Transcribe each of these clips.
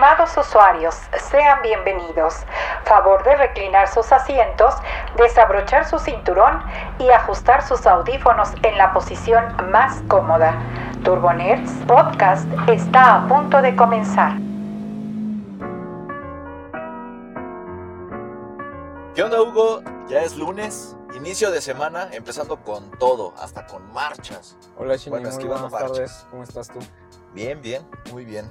Estimados usuarios, sean bienvenidos. Favor de reclinar sus asientos, desabrochar su cinturón y ajustar sus audífonos en la posición más cómoda. Turbonerds Podcast está a punto de comenzar. ¿Qué onda, Hugo? Ya es lunes, inicio de semana, empezando con todo, hasta con marchas. Hola, Chini, Bueno, muy buenas tardes. marchas. ¿Cómo estás tú? Bien, bien, muy bien.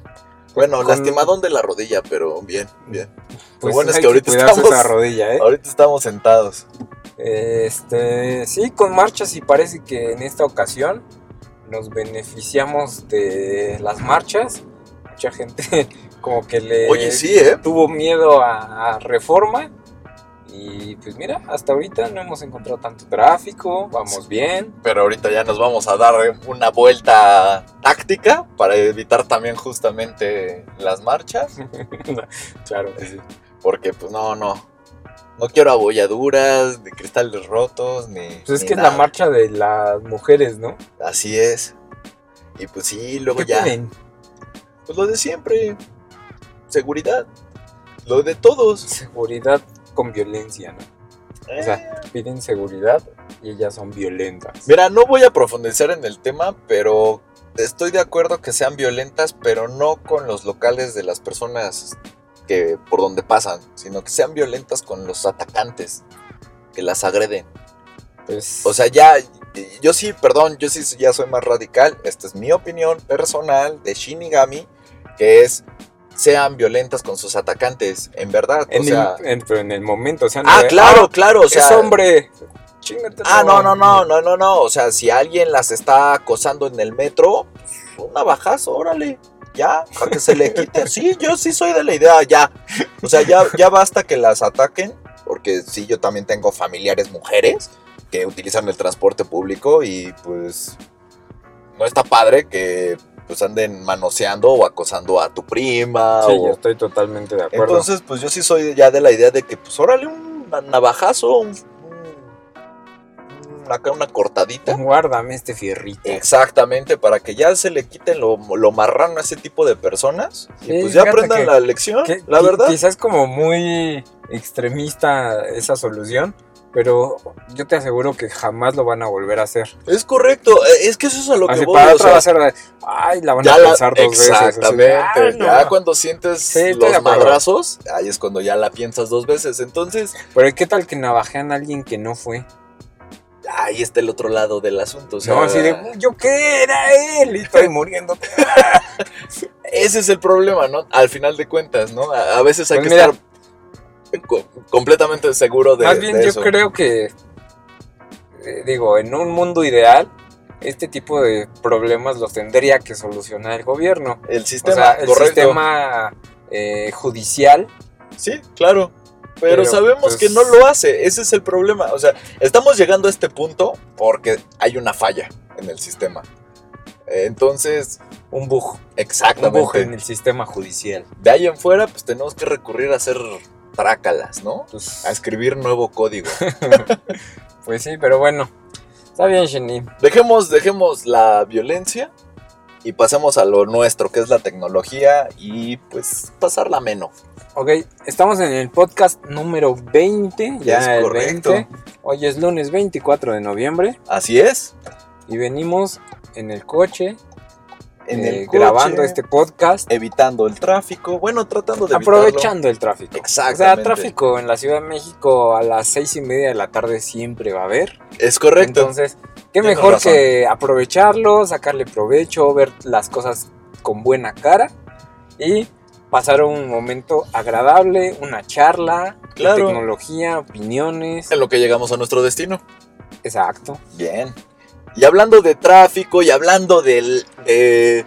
Bueno, Con- lastimadón de la rodilla, pero bien, bien. Pues bueno es que ahorita estamos- esa rodilla, ¿eh? Ahorita estamos sentados. Este, sí, con marchas y parece que en esta ocasión nos beneficiamos de las marchas. Mucha gente como que le Oye, sí, ¿eh? tuvo miedo a, a reforma. Y pues mira, hasta ahorita no hemos encontrado tanto tráfico, vamos bien. Pero ahorita ya nos vamos a dar una vuelta táctica para evitar también justamente las marchas. claro que sí. Porque, pues, no, no. No quiero abolladuras, ni cristales rotos, ni. Pues es ni que es la marcha de las mujeres, ¿no? Así es. Y pues sí, luego ¿Qué ya. Pues lo de siempre. Seguridad. Lo de todos. Seguridad con violencia, ¿no? O sea, piden seguridad y ellas son violentas. Mira, no voy a profundizar en el tema, pero estoy de acuerdo que sean violentas, pero no con los locales de las personas que por donde pasan, sino que sean violentas con los atacantes que las agreden. Pues, O sea, ya, yo sí, perdón, yo sí ya soy más radical. Esta es mi opinión personal de Shinigami, que es sean violentas con sus atacantes, en verdad. en, o sea, el, en- pero en el momento, o sea, no ah, de, claro, "Ah, claro, o sea, es hombre. Ah, no, no, no, no, no, no. O sea, si alguien las está acosando en el metro, un navajazo, órale. Ya, para que se le quite. Sí, yo sí soy de la idea, ya. O sea, ya, ya basta que las ataquen. Porque sí, yo también tengo familiares mujeres que utilizan el transporte público y pues no está padre que pues anden manoseando o acosando a tu prima. Sí, o- yo estoy totalmente de acuerdo. entonces, pues yo sí soy ya de la idea de que, pues, órale, un navajazo, un, un- acá una cortadita. Guárdame este fierrito. Exactamente, para que ya se le quiten lo, lo marrano a ese tipo de personas. Sí, y pues ya aprendan que- la lección, Que- la verdad. Quizás como muy extremista esa solución, pero yo te aseguro que jamás lo van a volver a hacer. Es correcto, eh, es que eso es a lo que voy, para o otra sea, va a ser de, ay, la van a la- pensar dos veces. exactamente, "Ay, no". ya cuando sientes Sí, los madrazos, ahí es cuando ya la piensas dos veces. Entonces, Pero ¿qué tal que navajean a alguien que no fue? ahí está el otro lado del asunto. O sea, no, así de, yo qué era él y estoy muriendo. Ese es el problema, ¿no? Al final de cuentas, ¿no? A, a veces hay Pues que mira. estar completamente seguro de, Más bien de yo creo que, eh, digo, en un mundo ideal, este tipo de problemas los tendría que solucionar el gobierno. El O sistema, sea, el correcto. sistema eh, judicial. Sí, claro. Pero, Pero, sabemos pues- que no lo hace. Ese es el problema. O sea, estamos llegando a este punto porque hay una falla en el sistema. Entonces, Un bug. Un bug exactamente. en el sistema judicial. De ahí en fuera, pues tenemos que recurrir a hacer trácalas, ¿no? Pues, A escribir nuevo código. pues sí, pero bueno. Está bien, Jenny. Dejemos, dejemos la violencia y pasemos a lo nuestro, que es la tecnología y pues pasarla ameno. Ok, estamos en el podcast número 20. Ya Es el correcto. 20. Hoy es lunes 24 de noviembre. Así es. Y venimos en el coche, En eh, el coche, grabando este podcast. evitando el tráfico, bueno, tratando de Aprovechando el tráfico. O Exactamente. sea, tráfico en la Ciudad de México a las seis y media de la tarde siempre va a haber. Es correcto. Entonces, qué Tienes mejor razón. que aprovecharlo, sacarle provecho, ver las cosas con buena cara y pasar un momento agradable, una charla, de Claro. tecnología, opiniones. en lo que llegamos a nuestro destino. Exacto. Bien. Y hablando de tráfico y hablando del- de,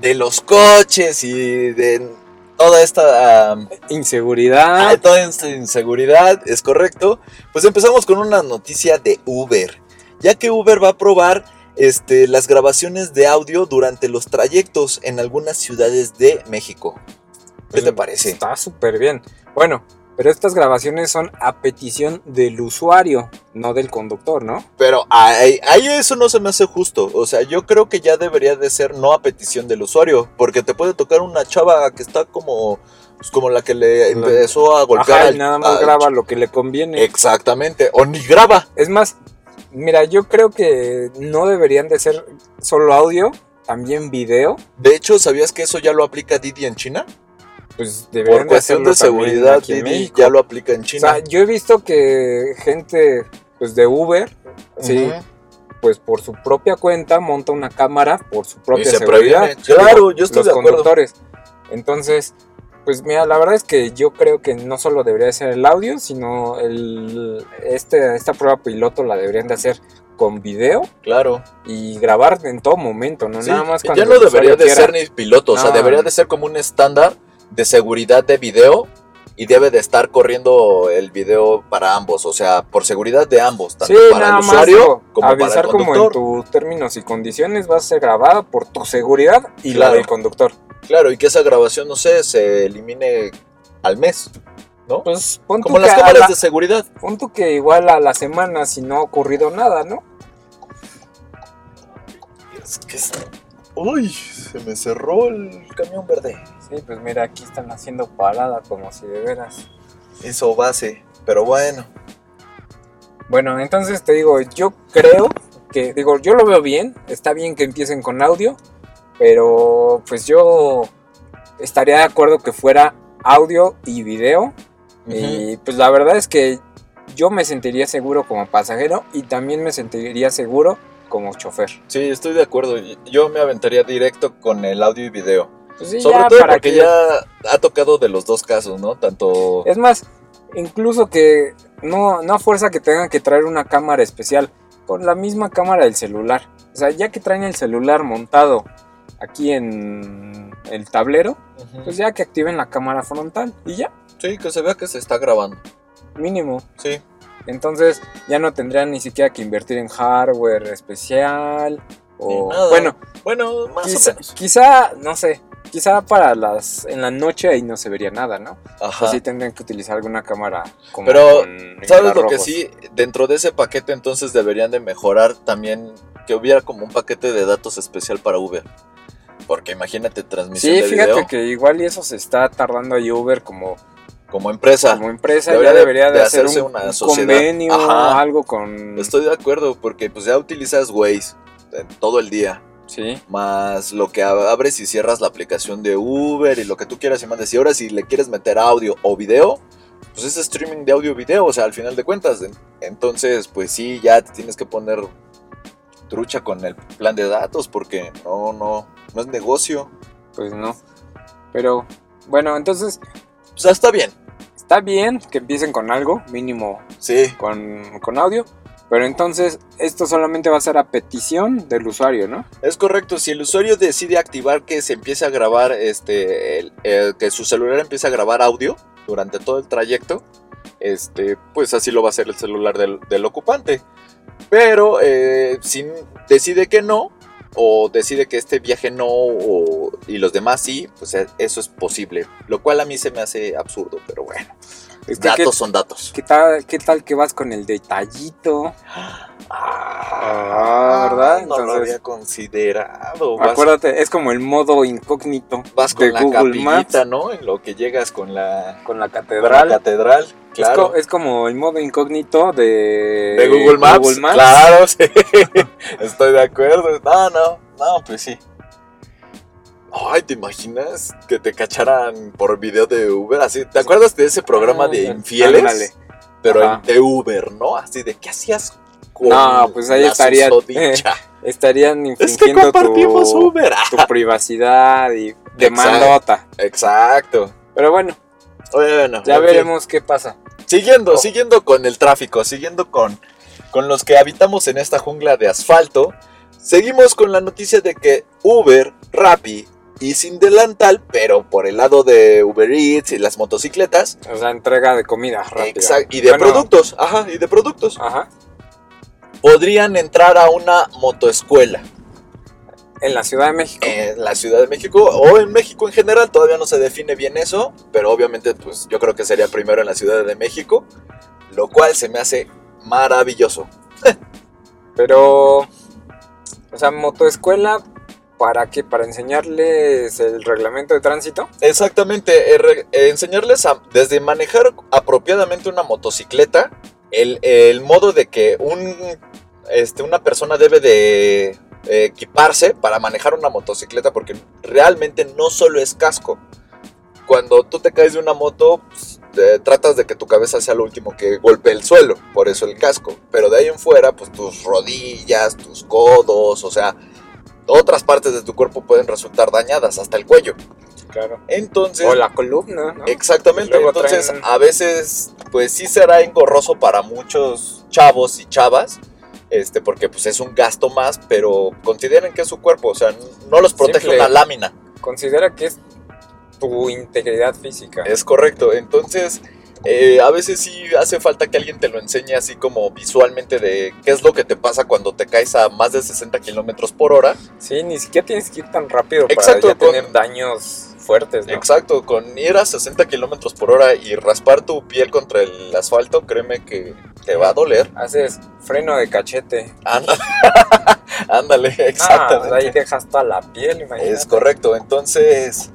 de los coches y de toda esta, Inseguridad. ah, toda esta inseguridad, es correcto, pues empezamos con una noticia de Uber. Ya que Uber va a probar este, las grabaciones de audio durante los trayectos en algunas ciudades de México. ¿Qué te Pues, parece? Está súper bien. Bueno, Pero estas grabaciones son a petición del usuario, no del conductor, ¿no? Pero ahí, ahí eso no se me hace justo. O sea, yo creo que ya debería de ser no a petición del usuario. Porque te puede tocar una chava que está como. pues, como la que le empezó a golpear Ajá, y nada más al- graba lo que le conviene. Exactamente. O ni graba. Es más, mira, yo creo que no deberían de ser solo audio, también video. De hecho, ¿sabías que eso ya lo aplica Didi en China? Pues Por cuestión de seguridad, Didi ya lo aplica en O China. sea, yo he visto que gente pues de Uber, sí, pues por su propia cuenta monta una cámara por su propia Y se seguridad. previene. Claro, yo estoy los de acuerdo. conductores. Entonces, pues mira, la verdad es que yo creo que no solo debería ser el audio, sino el este esta prueba piloto la deberían de hacer con video Claro. y grabar en todo momento, no Sí, nada más cuando ya no debería de quiera. ser ni piloto, o sea, debería de ser como un estándar de seguridad de video y debe de estar corriendo el video para ambos, o sea, por seguridad de ambos, tanto Sí, para nada el usuario como para el avisar como en conductor. tus términos y condiciones va a ser grabada por tu seguridad y la del conductor. Claro, y que esa grabación, no sé, se elimine al mes, ¿no? Pues pon como las cámaras la- de seguridad. pon tú que igual a la semana si no ha ocurrido nada, ¿no? Es que es- Uy, se me cerró el camión verde. Sí, pues mira, aquí están haciendo parada como si de veras. Eso base, pero bueno. Bueno, entonces te digo, yo creo que, digo, yo lo veo bien, está bien que empiecen con audio, pero pues yo estaría de acuerdo que fuera audio y video. Y pues la verdad es que yo me sentiría seguro como pasajero y también me sentiría seguro como chofer. Sí, estoy de acuerdo. Yo me aventaría directo con el audio y video. Pues sí, Sobre ya todo para porque que- ya ha tocado de los dos casos, ¿no? Tanto... Es más, incluso que no, no a fuerza que tengan que traer una cámara especial, con la misma cámara del celular. O sea, ya que traen el celular montado aquí en el tablero, pues ya que activen la cámara frontal y ya, Sí, que se vea que se está grabando. mínimo. Sí. Entonces ya no tendrían ni siquiera que invertir en hardware especial o bueno, Bueno, más quizá, o menos. quizá, no sé, quizá para las en la noche ahí no se vería nada, ¿no? Ajá. Así tendrían que utilizar alguna cámara como Pero, con ¿Sabes lo que sí? Dentro de ese paquete entonces deberían de mejorar también que hubiera como un paquete de datos especial para Uber. Porque imagínate transmisión Sí, de fíjate video que igual y eso se está tardando ahí Uber como, como empresa. como empresa, debería ya de- debería de, de hacer hacerse un, una un sociedad. convenio, Ajá. algo con... Estoy de acuerdo porque pues ya utilizas Waze todo el día. Sí, Más lo que ab- abres y cierras la aplicación de Uber y lo que tú quieras y mandes. Y ahora si le quieres meter audio o video, pues es streaming de audio y video, o sea, al final de cuentas. En- Entonces, pues sí, ya te tienes que poner trucha con el plan de datos porque no, no, no es negocio. pues no. Pero bueno, entonces O sea, está bien, está bien que empiecen con algo, mínimo sí. con, con audio, pero entonces esto solamente va a ser a petición del usuario, ¿no? Es correcto, si el usuario decide activar que se empiece a grabar, este, que su celular empiece a grabar audio durante todo el trayecto, este, pues así lo va a hacer el celular del, ocupante. Pero eh, si decide que no, o decide que este viaje no, o- y los demás sí, pues eh, eso es posible. Lo cual a mí se me hace absurdo, pero bueno, Datos ¿qué, son datos. qué tal, ¿Qué tal que vas con el detallito? Ah, ¿verdad? No lo Entonces- había considerado. Vas- Acuérdate, es como el modo incógnito Vas con de la Google Maps ¿no? En lo que llegas con la, con la con la catedral. catedral. Es, Claro. co- es como el modo incógnito de, de Google Maps. Google Maps. Claro, sí. Estoy de acuerdo. No, no, no, pues sí. Ay, ¿te imaginas que te cacharan por video de Uber? Así, ¿te acuerdas de ese programa de Ah, infieles? ándale. Pero Ajá. de Uber, ¿no? Así de, ¿qué hacías con No, pues ahí la estaría- susodicha? Estarían es que infringiendo compartimos tu, Uber. Tu privacidad y demandota. Exacto. Pero bueno, Bueno, ya veremos qué pasa. Siguiendo, Oh. siguiendo con el tráfico, siguiendo con, con los que habitamos en esta jungla de asfalto, seguimos con la noticia de que Uber, Rappi y sin delantal, pero por el lado de Uber Eats y las motocicletas, O sea, entrega de comida rápida. exact- y de Bueno, productos, ajá, y de productos, Ajá. podrían entrar a una motoescuela. En la Ciudad de México. en la Ciudad de México o en México en general, todavía no se define bien eso, pero obviamente pues yo creo que sería primero en la Ciudad de México, lo cual se me hace maravilloso. Pero, o sea, motoescuela, ¿para qué? ¿Para enseñarles el reglamento de tránsito? Exactamente, eh, eh, enseñarles a, desde manejar apropiadamente una motocicleta, el, el modo de que un, este, una persona debe de eh, equiparse para manejar una motocicleta, porque realmente no solo es casco. Cuando tú te caes de una moto, pues, tratas de que tu cabeza sea lo último que golpee el suelo, por eso el casco. Pero de ahí en fuera, pues tus rodillas, tus codos, o sea, otras partes de tu cuerpo pueden resultar dañadas, hasta el cuello. Claro. Entonces, O la columna, ¿no? Exactamente, Luego entonces traen- a veces pues sí será engorroso para muchos chavos y chavas, este, porque pues es un gasto más, pero consideren que es su cuerpo, o sea, no los protege Simple. una lámina, Considera que es tu integridad física. es correcto, entonces eh, a veces sí hace falta que alguien te lo enseñe así como visualmente de qué es lo que te pasa cuando te caes a más de 60 kilómetros por hora, Sí, ni siquiera tienes que ir tan rápido Exacto, para ya con- tener daños fuertes, ¿no? exacto, con ir a 60 kilómetros por hora y raspar tu piel contra el asfalto, créeme que te va a doler. Haces freno de cachete. Ándale, ándale, Ah, exactamente. ahí dejas toda la piel, imagínate. es correcto, entonces,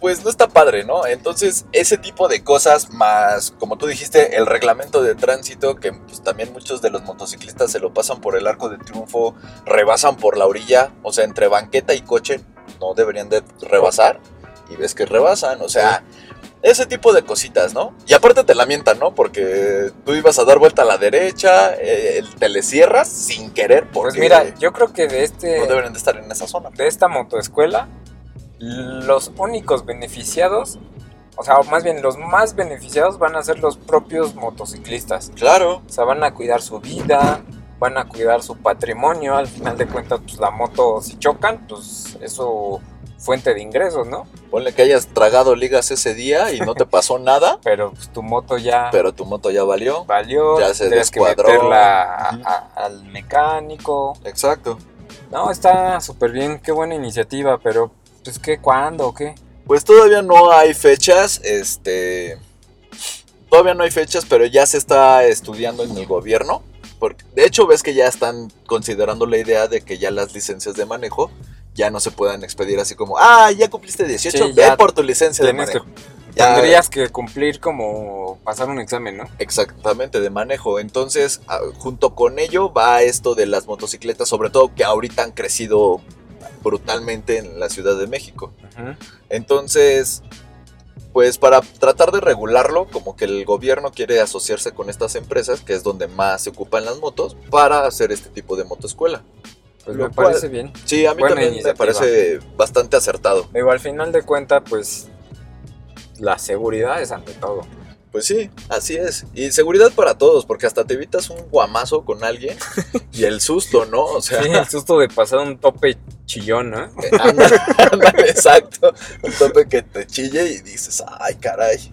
pues no está padre, ¿no? Entonces, ese tipo de cosas, más, como tú dijiste, el reglamento de tránsito, que pues, también muchos de los motociclistas se lo pasan por el arco de triunfo, rebasan por la orilla, o sea, entre banqueta y coche no deberían de rebasar, y ves que rebasan, o sea... Ese tipo de cositas, ¿no? Y aparte te lamentan, ¿no? Porque tú ibas a dar vuelta a la derecha, eh, te le cierras sin querer porque Pues mira, yo creo que de este no deberían de estar en esa zona. de esta motoescuela, los únicos beneficiados, o sea, más bien los más beneficiados van a ser los propios motociclistas. Claro, O sea, van a cuidar su vida, van a cuidar su patrimonio. Al final de cuentas, pues la moto, si chocan, pues es su fuente de ingresos, ¿no? ponle que hayas tragado ligas ese día y no te pasó nada, Pero pues tu moto ya pero tu moto ya valió. valió, ya se tienes que descuadró. meterla a- a- al mecánico. Exacto. No, está súper bien, qué buena iniciativa, pero pues qué, ¿cuándo o qué? Pues todavía no hay fechas, este... Todavía no hay fechas, pero ya se está estudiando en el gobierno. Porque, de hecho, ves que ya están considerando la idea de que ya las licencias de manejo ya no se puedan expedir así como, ah, ya cumpliste 18, Sí, ve por tu licencia de que, manejo. Ya- tendrías que cumplir como pasar un examen, ¿no? Exactamente, de manejo. Entonces, ah, junto con ello va esto de las motocicletas, sobre todo que ahorita han crecido brutalmente en la Ciudad de México. Entonces, pues para tratar de regularlo, como que el gobierno quiere asociarse con estas empresas, que es donde más se ocupan las motos, para hacer este tipo de motoescuela. Pues Lo me cual- parece bien. Sí, a mí Buena también me parece bastante acertado. Digo, al final de cuentas, pues la seguridad es ante todo. Pues sí, así es. Y seguridad para todos, porque hasta te evitas un guamazo con alguien y el susto, ¿no? O sea, Sí, el susto de pasar un tope chillón, ¿no? Eh, exacto. Un tope que te chille y dices, ay, caray.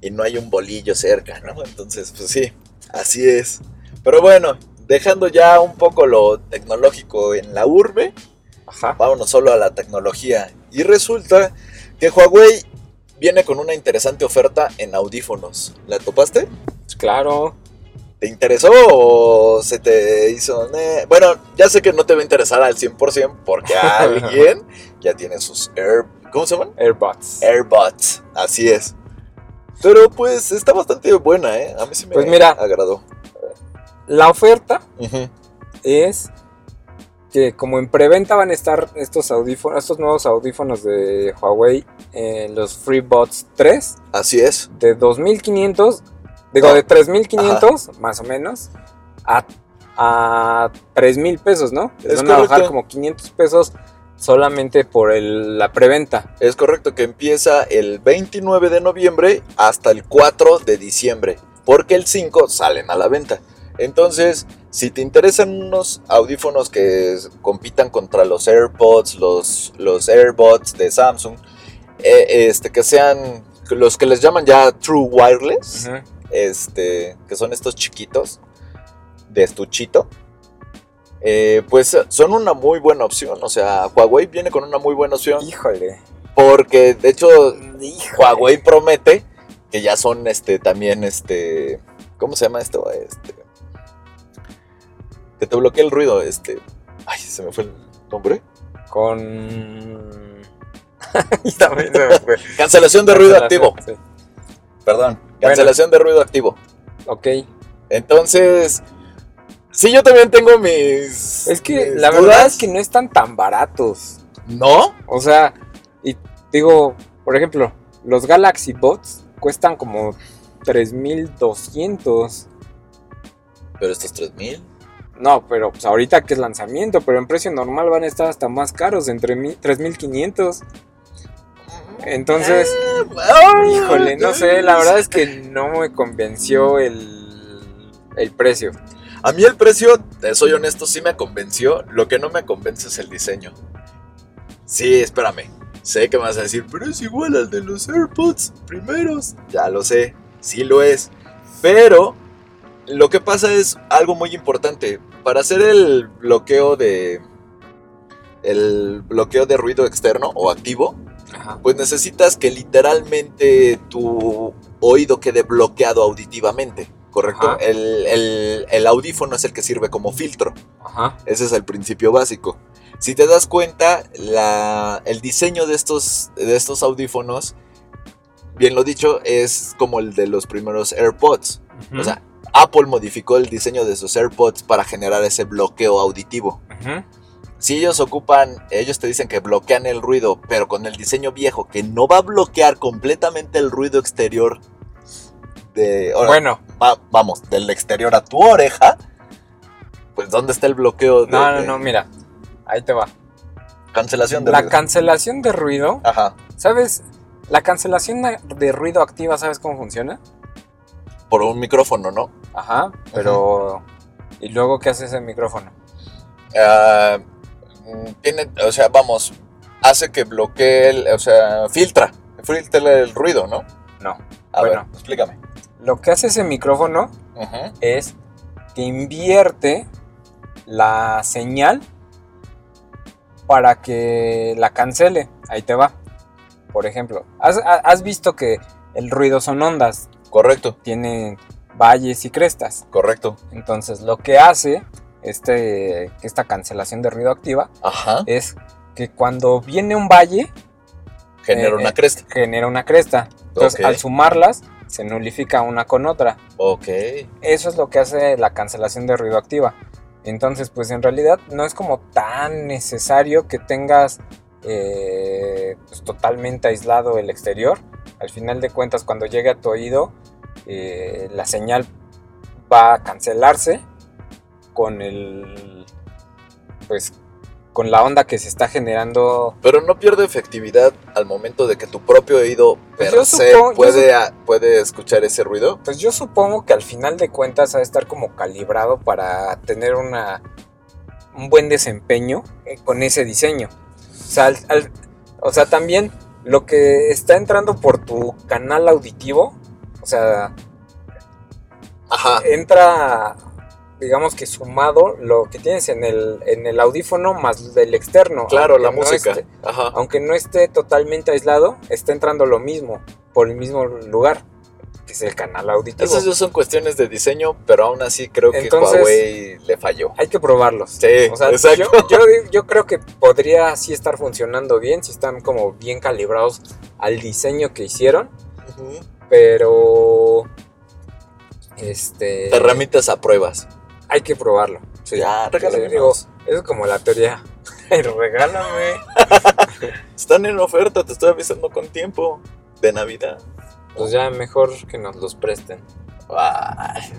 Y no hay un bolillo cerca, ¿no? Entonces, pues sí, así es. Pero bueno, dejando ya un poco lo tecnológico en la urbe, Ajá. vámonos solo a la tecnología. Y resulta que Huawei viene con una interesante oferta en audífonos. ¿La topaste? Claro. ¿Te interesó o se te hizo? "Neh"? Bueno, ya sé que no te va a interesar al 100% porque alguien ya tiene sus Air... ¿Cómo se llaman? Airbots. AirBots. Así es. Pero pues está bastante buena, ¿eh? A mí sí me Pues mira. agradó. La oferta es que como en preventa van a estar estos audífonos, estos nuevos audífonos de Huawei, eh, los FreeBuds 3 Así es. de 2500, digo No. de 3500 más o menos a, a 3000 pesos, ¿no? Les Es van a bajar correcto. como 500 pesos solamente por el- la preventa. Es correcto que empieza el 29 de noviembre hasta el 4 de diciembre. Porque el 5 salen a la venta. Entonces, si te interesan unos audífonos que compitan contra los AirPods, los, los AirBots de Samsung, eh, este, que sean los que les llaman ya True Wireless, este, que son estos chiquitos de estuchito, eh, pues son una muy buena opción. O sea, Huawei viene con una muy buena opción. Híjole. Porque de hecho, Híjole. Huawei promete que ya son este también este. ¿Cómo se llama esto? Este. Que te bloquea el ruido, este. Ay, se me fue el nombre. Con. También se me fue. Cancelación de ruido activo. Sí. Perdón. Cancelación de ruido activo. Ok. Entonces. Sí, yo también tengo mis. Es que mis la verdad es que no están tan baratos. ¿No? O sea, y digo, por ejemplo, los Galaxy Bots cuestan como 3200. Pero estos 3000. No, pero pues ahorita que es lanzamiento, pero en precio normal van a estar hasta más caros, entre mi- 3500. Entonces, Ay, híjole, no sé, la verdad es que no me convenció el, el precio. A mí el precio, soy honesto, sí me convenció. Lo que no me convence es el diseño. Sí, espérame. Sé que me vas a decir, pero es igual al de los AirPods primeros. Ya lo sé, sí lo es. Pero lo que pasa es algo muy importante. Para hacer el bloqueo de. El bloqueo de ruido externo o activo, Ajá. pues necesitas que literalmente tu oído quede bloqueado auditivamente, ¿correcto? El- el audífono es el que sirve como filtro, Ajá. ese es el principio básico. Si te das cuenta, la- el diseño de estos, de estos audífonos, bien lo dicho, es como el de los primeros AirPods. O sea, Apple modificó el diseño de sus AirPods para generar ese bloqueo auditivo. Si ellos ocupan, ellos te dicen que bloquean el ruido, pero con el diseño viejo que no va a bloquear completamente el ruido exterior de, ahora, bueno, va- vamos, del exterior a tu oreja, pues ¿dónde está el bloqueo de, no, no, de no, mira, ahí te va. cancelación de La ruido? cancelación de ruido, Ajá, ¿sabes? La cancelación de ruido activa, ¿sabes cómo funciona? Por un micrófono, ¿no? Ajá, pero... ¿Y luego qué hace ese micrófono? Ah, tiene, o sea, vamos, hace que bloquee, el, o sea, filtra, filtra el ruido, ¿no? No. A Bueno. ver, explícame. Lo que hace ese micrófono es que invierte la señal para que la cancele. Ahí te va. Por ejemplo, ¿has, ha- has visto que el ruido son ondas? Correcto, Tienen valles y crestas. correcto. Entonces, lo que hace este, esta cancelación de ruido activa Ajá, es que cuando viene un valle, genera eh, una eh, cresta. genera una cresta. Entonces, al sumarlas, se nulifica una con otra. Ok. Eso es lo que hace la cancelación de ruido activa. Entonces, pues en realidad no es como tan necesario que tengas eh, pues, totalmente aislado el exterior. Al final de cuentas, cuando llegue a tu oído, eh, la señal va a cancelarse con el, pues, con la onda que se está generando. Pero no pierde efectividad al momento de que tu propio oído Pues per se supongo- puede, a- puede escuchar ese ruido. Pues yo supongo que al final de cuentas ha de estar como calibrado para tener una, un buen desempeño eh, con ese diseño. O sea, al- al- o sea, también lo que está entrando por tu canal auditivo, o sea, Ajá. entra, digamos que sumado lo que tienes en el, en el audífono más del externo. Claro, la no música. esté- Ajá. aunque no esté totalmente aislado, está entrando lo mismo, por el mismo lugar, que es el canal auditivo. Esas ya son cuestiones de diseño, pero aún así creo que Entonces- Huawei le falló. Hay que probarlos. Sí, O sea, exacto. yo, yo, yo creo que podría sí estar funcionando bien, si están como bien calibrados al diseño que hicieron, pero este Te remites a pruebas. hay que probarlo. Sí. Ya, regálame digo, eso es como la teoría. Regálame. Están en oferta, te estoy avisando con tiempo. De Navidad. Pues ya mejor que nos los presten. Ay.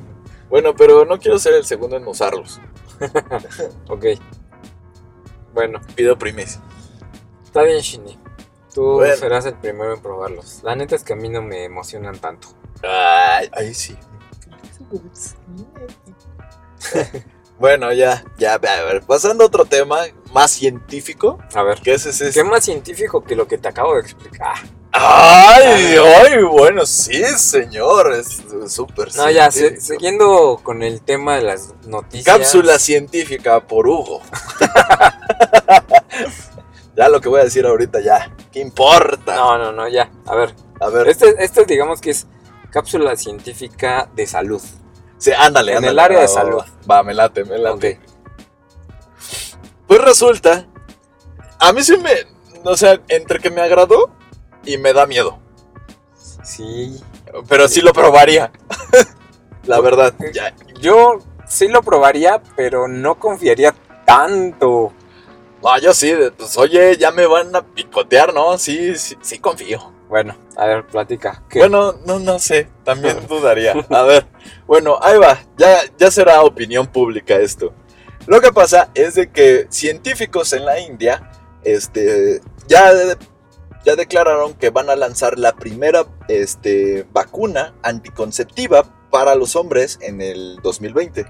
Bueno, pero no quiero ser el segundo en usarlos. Ok. Bueno, Pido primicia. está bien, Shinny. Tú Bueno. serás el primero en probarlos. La neta es que a mí no me emocionan tanto. Ay, ahí sí. bueno, ya, ya, a ver, pasando a otro tema más científico, A ver. ese es ¿Qué más científico que lo que te acabo de explicar? Ay, ay, bueno, sí, señor, es súper No, ya, se- siguiendo con el tema de las noticias. Cápsula científica por Hugo. ya lo que voy a decir ahorita ya, ¿qué importa? No, no, no, ya. A ver, A ver, este, este digamos que es cápsula científica de salud. sí, ándale, en ándale, el área va, de salud. Va, va, me late, me late. Pues resulta, a mí sí me, o sea, entre que me agradó y me da miedo, Sí. pero sí lo probaría. La verdad, ya, Yo sí lo probaría, pero no confiaría tanto. no, yo sí, pues oye, ya me van a picotear, ¿no? Sí, sí, sí confío. Bueno, a ver, platica. ¿Qué? Bueno, no, no sé, también dudaría. A ver, bueno, ahí va, ya, ya será opinión pública esto. Lo que pasa es de que científicos en la India, este, ya, ya declararon que van a lanzar la primera, este, vacuna anticonceptiva para los hombres en el 2020.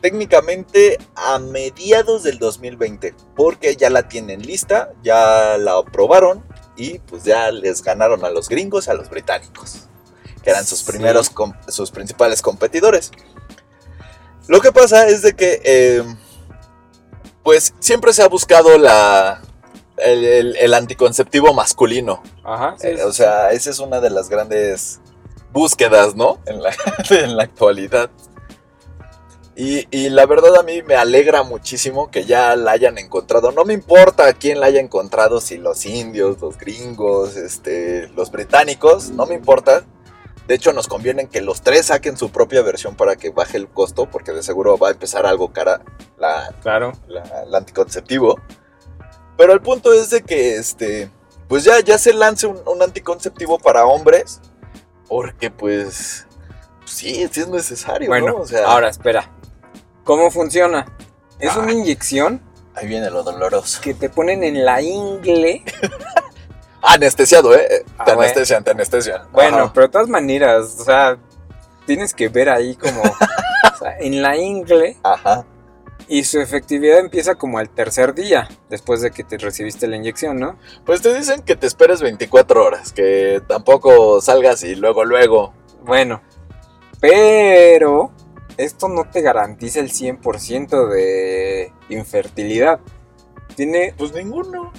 Técnicamente a mediados del 2020, porque ya la tienen lista, ya la aprobaron y pues ya les ganaron a los gringos, a los británicos, que eran sus Sí. primeros, com- sus principales competidores. Lo que pasa es de que, eh, pues siempre se ha buscado la, el, el- el anticonceptivo masculino. Ajá, sí, Eh, sí, o sea, esa es una de las grandes búsquedas, ¿no? En la, en la actualidad. Y, y la verdad a mí me alegra muchísimo que ya la hayan encontrado. No me importa quién la haya encontrado, si los indios, los gringos, este, los británicos, no me importa. De hecho, nos conviene que los tres saquen su propia versión para que baje el costo, porque de seguro va a empezar algo cara la, claro. la- el anticonceptivo. Pero el punto es de que este. Pues ya, ya se lance un, un anticonceptivo para hombres. Porque pues. Sí, sí es necesario, Bueno, ¿no? O sea, ahora espera. ¿Cómo funciona? Es una inyección Ahí viene lo doloroso. que te ponen en la ingle. Anestesiado, ¿eh? Ah, te bueno. anestesian, te anestesian. Bueno, Ajá. pero de todas maneras, o sea, tienes que ver ahí como o sea, en la ingle Ajá. Y su efectividad empieza como al tercer día después de que te recibiste la inyección, ¿no? Pues te dicen que te esperes 24 horas. Que tampoco salgas y luego, luego. Bueno, pero esto no te garantiza el 100% de infertilidad. Tiene, Pues ninguno.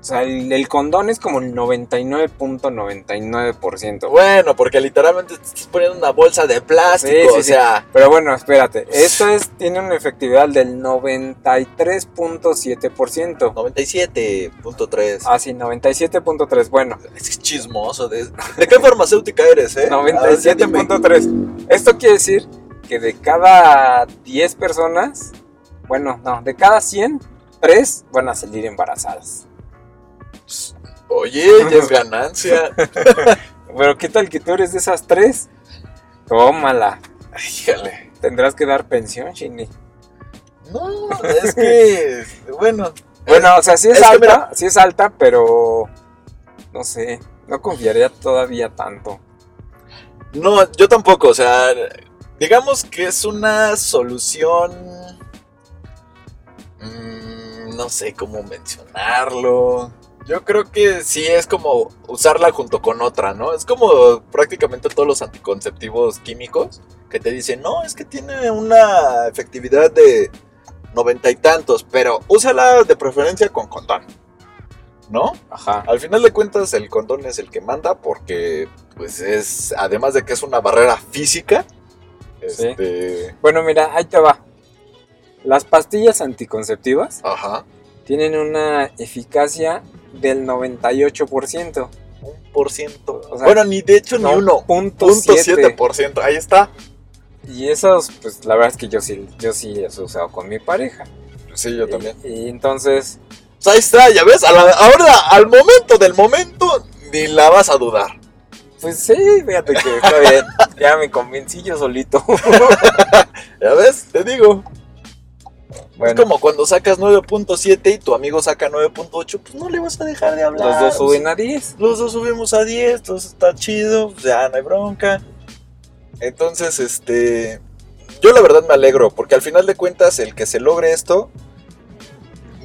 O sea, el, el condón es como el 99.99%. Bueno, porque literalmente te estás poniendo una bolsa de plástico. Sí, sí, o sí. sea. Pero bueno, espérate, esto es, tiene una efectividad del 93.7%. 97.3. Ah, sí, 97.3. Bueno, Es chismoso. ¿De, ¿de qué farmacéutica eres, eh? A ver, ya dime. 97.3. Esto quiere decir que de cada 10 personas, bueno, no, de cada 100, 3 van a salir embarazadas. Oye, ya es ganancia. Pero ¿qué tal que tú eres de esas 3? Tómala. Híjole. Tendrás que dar pensión, Shinny. No, es que. Bueno. Bueno, o sea, sí es, alta, sí es alta, pero no sé, no confiaría todavía tanto. No, yo tampoco. O sea, digamos que es una solución. mm, no sé cómo mencionarlo. Yo creo que sí es como usarla junto con otra, ¿no? Es como prácticamente todos los anticonceptivos químicos que te dicen, no, es que tiene una efectividad de noventa y tantos, pero úsala de preferencia con condón, ¿no? Ajá. Al final de cuentas el condón es el que manda porque pues es, además de que es una barrera física, Sí. este, Bueno, mira, ahí te va. Las pastillas anticonceptivas ajá, tienen una eficacia del 98%. un por ciento. O sea, bueno, ni de hecho ni No, uno. punto Punto siete. Ahí está. Y esos, pues la verdad es que yo sí, yo sí los he usado con mi pareja. Sí, yo también. Y, y entonces, Pues ahí está, ya ves. A la- ahora, al momento del momento, ni la vas a dudar. pues sí, fíjate que está bien. Ya me convencí yo solito. ¿Ya ves? Te digo. Bueno, Es como cuando sacas 9.7 y tu amigo saca 9.8, pues no le vas a dejar de hablar. los dos suben a 10. Los dos subimos a 10, entonces está chido, pues ya no hay bronca. Entonces, este. Yo la verdad me alegro, porque al final de cuentas, el que se logre esto,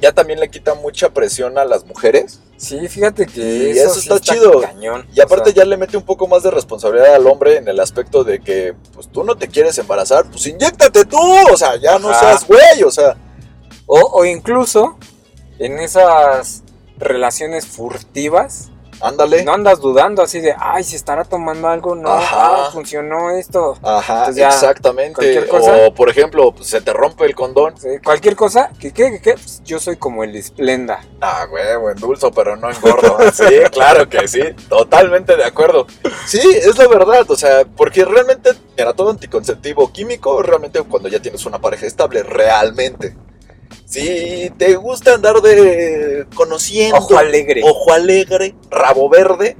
ya también le quita mucha presión a las mujeres Sí, fíjate que Y eso, eso sí está chido. cañón. Y aparte O sea, ya le mete un poco más de responsabilidad al hombre en el aspecto de que, pues tú no te quieres embarazar, pues inyéctate tú, o sea, ya no Ajá. seas güey, o sea, o, o incluso en esas relaciones furtivas, ándale. no andas dudando así de, ay, se estará tomando algo, no, Ajá. ah, funcionó esto. Ajá, ya, exactamente. cosa. O por ejemplo, pues, se te rompe el condón. Cualquier cosa, que qué, qué, pues, yo soy como el esplenda. Ah, güey, endulzo, pero no engordo. Sí, claro que sí, totalmente de acuerdo. Sí, es la verdad, o sea, porque realmente, mira, todo anticonceptivo químico, realmente cuando ya tienes una pareja estable, realmente. Si te gusta andar de conociendo, Ojo alegre. ojo alegre, rabo verde,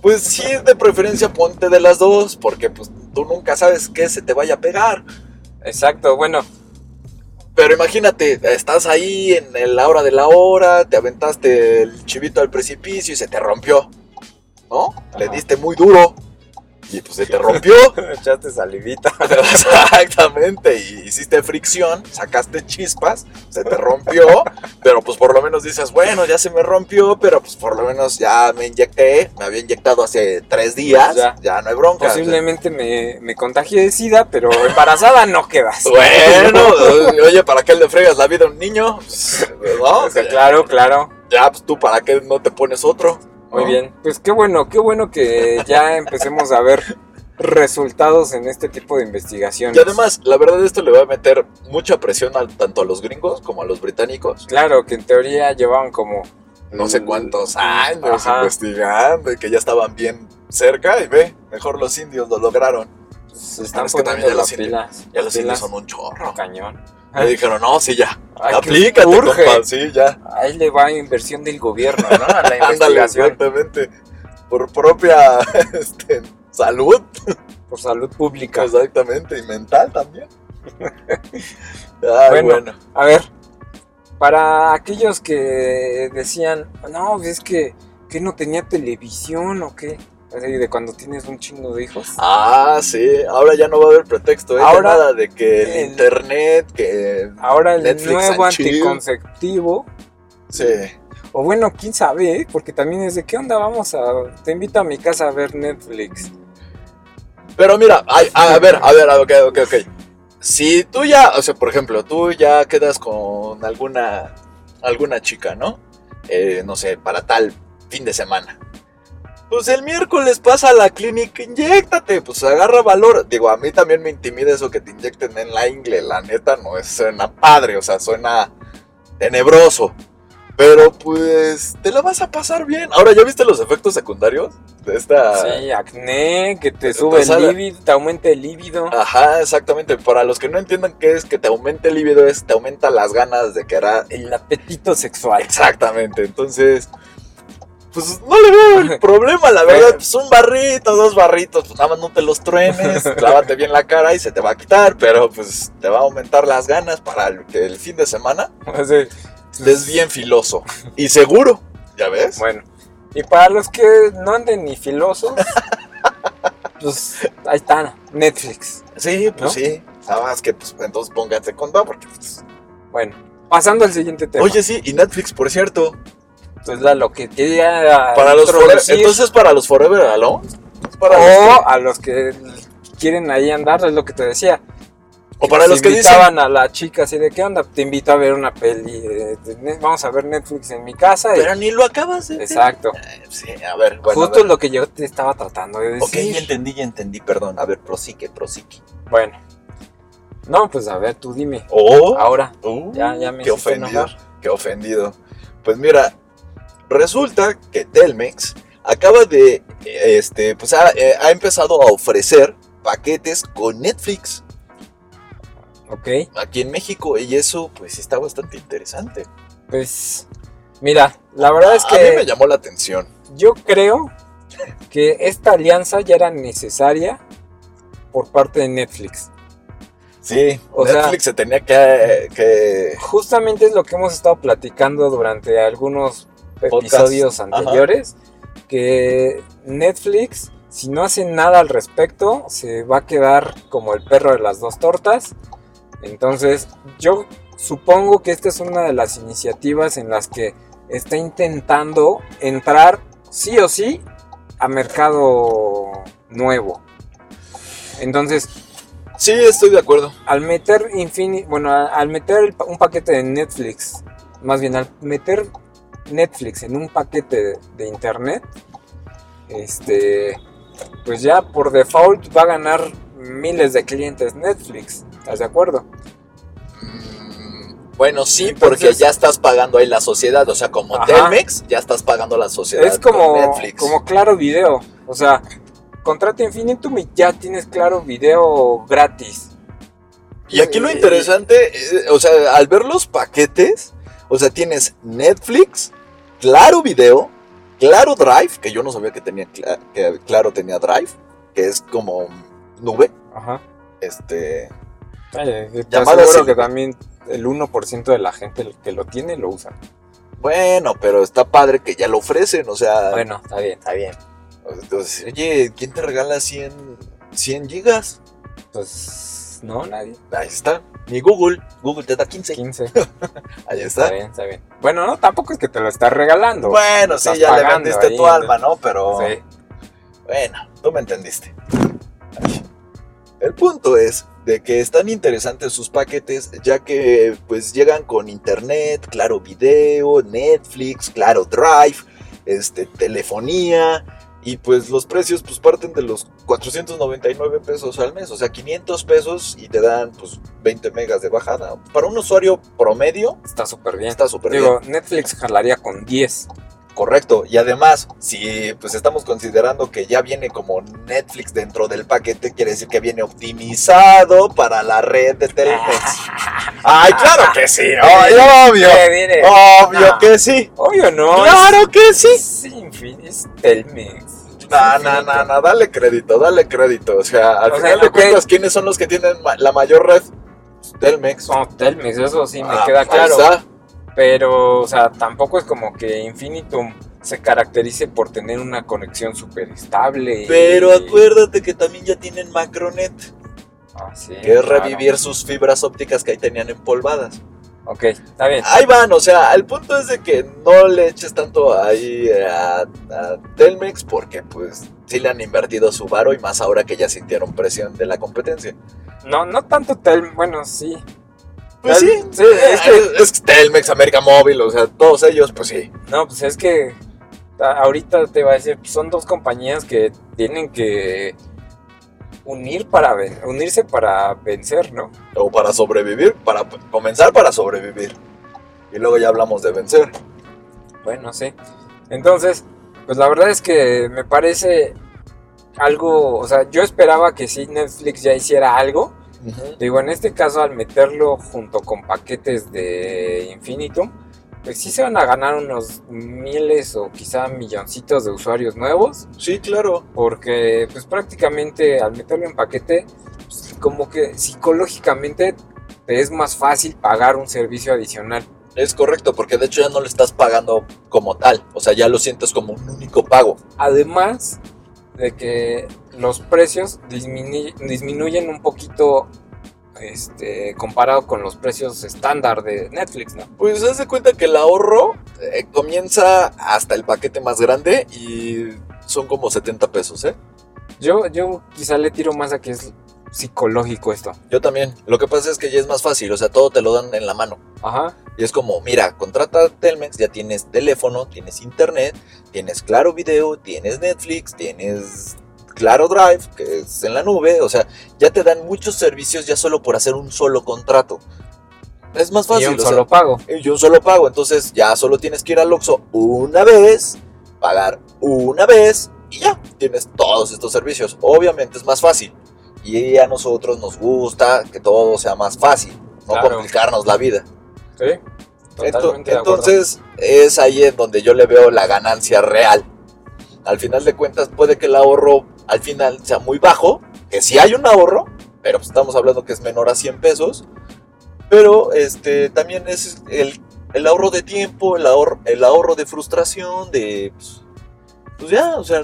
pues sí, de preferencia ponte de las dos, porque pues tú nunca sabes qué se te vaya a pegar. Exacto, bueno, Pero imagínate, estás ahí en la hora de la hora, te aventaste el chivito al precipicio y se te rompió. ¿No? Le diste muy duro y pues se te rompió. echaste salivita. Exactamente, y hiciste fricción, sacaste chispas, se te rompió, pero pues por lo menos dices, bueno, ya se me rompió, pero pues por lo menos ya me inyecté, me había inyectado hace tres días, Ya. ya, no hay bronca. Posiblemente me, me contagié de sida, pero embarazada no quedas. Bueno, oye, ¿para qué le fregas la vida a un niño? Pues, ¿No? O sea, claro, claro. Ya, pues tú, ¿para qué no te pones otro? Muy bien. Pues qué bueno, qué bueno que ya empecemos a ver resultados en este tipo de investigaciones. Y además, la verdad, esto le va a meter mucha presión al- tanto a los gringos como a los británicos. Claro, que en teoría llevaban como... No sé cuántos años Ajá. investigando y que ya estaban bien cerca. Y ve, mejor los indios lo lograron. Se están es que también ya los las indios-. Ya los indios son un chorro. Cañón. Le dijeron, no, sí, ya. Ay, Aplícate, urge. compa. Sí, ya. Ahí le va inversión del gobierno, ¿no? A la Ándale, investigación exactamente. Por propia este, salud. por salud pública. Exactamente. Y mental también. Ay, Bueno. bueno. A ver, para aquellos que decían, no, es que, que no tenía televisión o qué, así de cuando tienes un chingo de hijos. Ah, sí. Ahora ya no va a haber pretexto. ¿eh? Ahora, Nada de que el, el- internet, que... Ahora el Netflix nuevo anticonceptivo, Sí. o bueno, quién sabe, ¿eh? porque también es de qué onda, vamos a, te invito a mi casa a ver Netflix. Pero mira, ay, a, ver, a ver, ok, ok, ok. Si tú ya, o sea, por ejemplo, tú ya quedas con alguna, alguna chica, ¿no? Eh, no sé, para tal fin de semana. Pues el miércoles pasa a la clínica, inyéctate, pues agarra valor. Digo, a mí también me intimida eso que te inyecten en la ingle, la neta no es, suena padre, o sea, suena tenebroso. Pero pues te la vas a pasar bien. Ahora, ¿ya viste los efectos secundarios de esta... Sí, acné, que te sube el líbido, te aumenta el líbido. Ajá, exactamente. Para los que no entiendan qué es que te aumente el libido, es te aumenta las ganas de querer. El apetito sexual. Exactamente. Entonces, pues no le veo el problema, la verdad. Pues un barrito, dos barritos, pues nada más no te los truenes, lávate bien la cara y se te va a quitar, pero pues te va a aumentar las ganas para el, que el fin de semana Así, es bien filoso y seguro. ¿Ya ves? Bueno, y para los que no anden ni filosos, pues ahí está, Netflix. Sí, pues ¿No? sí. Nada más que pues entonces póngate con todo porque pues, Bueno, pasando al siguiente tema. Oye, sí, y Netflix, por cierto, Entonces, la- lo que quería Para los forever, entonces para los Forever Alone. Para los o que- a los que quieren ahí andar, es lo que te decía. o para los que dicen. invitaban a la chica así de qué onda, te invito a ver una peli, eh, vamos a ver Netflix en mi casa. y- Pero ni lo acabas de ver". Exacto. Eh, Sí, a ver, bueno. Justo a ver. lo que yo te estaba tratando de Ok, decir. ya entendí, ya entendí, perdón. A ver, prosique, prosique. Bueno. No, pues a ver, tú dime. Oh, Ahora. uh, Ya, ya me qué ofendido, qué ofendido. Pues mira, resulta que Telmex acaba de, este, pues ha, eh, ha empezado a ofrecer paquetes con Netflix Ok. aquí en México y eso, pues está bastante interesante. Pues. Mira, la verdad es A mí me que llamó la atención. yo creo que esta alianza ya era necesaria por parte de Netflix. Sí, O sea- Netflix se tenía que, que Justamente es lo que hemos estado platicando durante algunos. Episodios anteriores, que Netflix, si no hace nada al respecto, se va a quedar como el perro de las dos tortas. Entonces, yo supongo que esta es una de las iniciativas en las que está intentando entrar sí o sí a mercado nuevo. Entonces, Sí, estoy de acuerdo. al meter Infinity, bueno, al meter un paquete de Netflix, más bien al meter Netflix en un paquete de, de internet, este, pues ya por default va a ganar miles de clientes Netflix. ¿Estás de acuerdo? Mm, Bueno, sí, Entonces- porque ya estás pagando ahí la sociedad. O sea, como Ajá. Telmex, ya estás pagando la sociedad. Es con como, Netflix. como Claro Video. O sea, contrata Infinitum y ya tienes Claro Video gratis. Y aquí lo Eh, interesante, eh, o sea, al ver los paquetes, o sea, tienes Netflix, Claro Video, Claro Drive, que yo no sabía que tenía que Claro tenía Drive, que es como nube, Ajá. este, Oye, te Llamada aseguro así. que también el 1% de la gente que lo tiene lo usa. bueno, pero está padre que ya lo ofrecen, o sea, Bueno, está bien, está bien. entonces, oye, ¿quién te regala 100, 100 gigas? Pues no, nadie. Ahí está, ni Google, Google te da 15, 15. ahí Está está. bien, está bien. Bueno, no, tampoco es que te lo estás regalando. Bueno, sí, ya le vendiste ahí, tu alma, ¿no? Pero... Sí. Bueno, tú me entendiste. Ay. El punto es de que están interesantes sus paquetes ya que pues llegan con internet, claro video, Netflix, claro Drive, este telefonía y pues los precios pues parten de los 499 pesos al mes, o sea, 500 pesos y te dan pues 20 megas de bajada. Para un usuario promedio Está súper bien. está súper bien. Digo, Netflix jalaría con 10. Correcto, y además, si pues estamos considerando que ya viene como Netflix dentro del paquete, quiere decir que viene optimizado para la red de Telmex. Ay, claro que sí, ay, obvio, mire. obvio No. que sí. Obvio no. Claro que sí. Es infin- es Telmex. No, no, no, no, dale crédito, dale crédito. O sea, al O final sea, de cuentas, ¿quiénes son los que tienen la mayor red? Pues, Telmex. Son Telmex, eso sí me Ah, queda ahí claro. está. Pero, o sea, tampoco es como que Infinitum se caracterice por tener una conexión súper estable. y- Pero acuérdate que también ya tienen Macronet, Ah, sí, que es claro. revivir sus fibras ópticas que ahí tenían empolvadas. Ok, está bien. Ahí van, o sea, el punto es de que no le eches tanto ahí a, a Telmex porque pues sí le han invertido su varo y más ahora que ya sintieron presión de la competencia. No, no tanto Tel, bueno, sí. Pues sí, es, que, es Telmex, América Móvil, o sea, todos ellos, pues sí. no, pues es que ahorita te va a decir, pues, son dos compañías que tienen que unir para unirse para vencer, ¿no? O para sobrevivir, para comenzar para sobrevivir. Y luego ya hablamos de vencer. Bueno, sí. Entonces, pues la verdad es que me parece algo, o sea, yo esperaba que sí Netflix ya hiciera algo. Digo, en este caso al meterlo junto con paquetes de Infinitum, pues sí se van a ganar unos miles o quizá milloncitos de usuarios nuevos, Sí, claro. porque pues prácticamente al meterlo en paquete, pues, como que psicológicamente te es más fácil pagar un servicio adicional. Es correcto, porque de hecho ya no le estás pagando como tal. O sea, ya lo sientes como un único pago. Además de que los precios disminu- disminuyen un poquito este, comparado con los precios estándar de Netflix, ¿no? Pues haz de cuenta que el ahorro eh, comienza hasta el paquete más grande y son como 70 pesos, ¿eh? Yo, yo quizá le tiro más a que es psicológico esto. Yo también. Lo que pasa es que ya es más fácil, o sea, todo te lo dan en la mano. Ajá. Y es como, mira, contrata Telmex, ya tienes teléfono, tienes internet, tienes Claro Video, tienes Netflix, tienes Claro Drive, que es en la nube, o sea, ya te dan muchos servicios ya solo por hacer un solo contrato. Es más fácil, y un o sea, solo pago. y un solo pago, entonces ya solo tienes que ir al Oxxo una vez, pagar una vez y ya, tienes todos estos servicios. Obviamente es más fácil. Y a nosotros nos gusta que todo sea más fácil, no Claro. complicarnos la vida. Sí. De. Entonces es ahí en donde yo le veo la ganancia real. Al final de cuentas puede que el ahorro al final sea muy bajo, que sí hay un ahorro, pero pues estamos hablando que es menor a 100 pesos. Pero este también es el, el ahorro de tiempo, el ahorro, el ahorro de frustración, de pues, pues ya, o sea,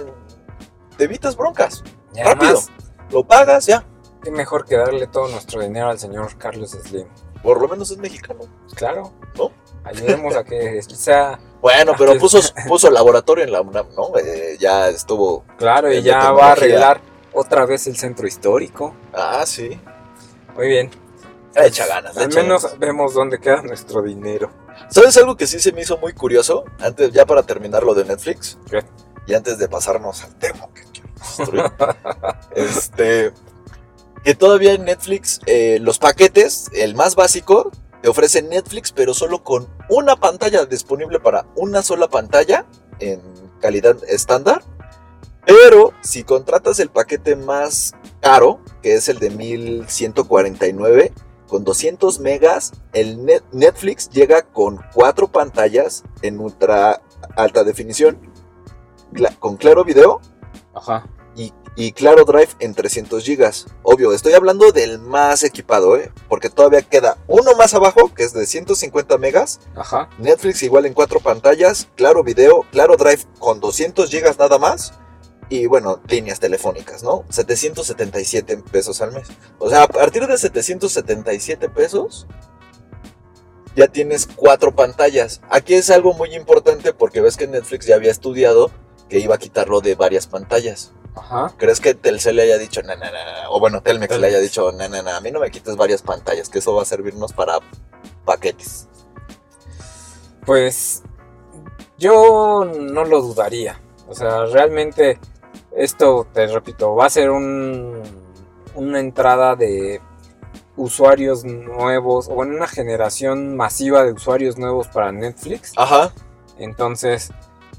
te evitas broncas. Y rápido. además, Lo pagas ya. qué mejor que darle todo nuestro dinero al señor Carlos Slim. Por lo menos es mexicano. Claro. ¿No? Ayudemos a que sea. Bueno, pero puso, puso laboratorio en la UNAM, ¿no? Eh, ya estuvo. Claro, y ya va a arreglar otra vez el centro histórico. Ah, sí. Muy bien. Le echa ganas, le Al echa menos ganas. vemos dónde queda nuestro dinero. ¿Sabes algo que sí se me hizo muy curioso? Antes, ya para terminar lo de Netflix. ¿Qué? Y antes de pasarnos al tema que quiero construir. este. Que todavía en Netflix, eh, los paquetes, el más básico, te ofrece Netflix, pero solo con una pantalla disponible para una sola pantalla en calidad estándar. Pero si contratas el paquete más caro, que es el de 1149, con 200 megas, el Net- Netflix llega con cuatro pantallas en ultra alta definición, con claro video Ajá. Y, claro drive en 300 gigas. Obvio, estoy hablando del más equipado, ¿eh? porque todavía queda uno más abajo, que es de 150 megas, Ajá. Netflix igual en cuatro pantallas, claro video, claro drive con 200 gigas nada más. Y bueno, líneas telefónicas, ¿no? 777 pesos al mes. O sea, a partir de 777 pesos, ya tienes cuatro pantallas. Aquí es algo muy importante porque ves que Netflix ya había estudiado que iba a quitarlo de varias pantallas. Ajá. ¿Crees que Telcel le haya dicho, na, na, na", o bueno, Telmex le haya dicho, na, na, na, a mí no me quites varias pantallas, que eso va a servirnos para paquetes? Pues yo no lo dudaría. O sea, realmente esto, te repito, va a ser un, una entrada de usuarios nuevos o en una generación masiva de usuarios nuevos para Netflix. Ajá. Entonces,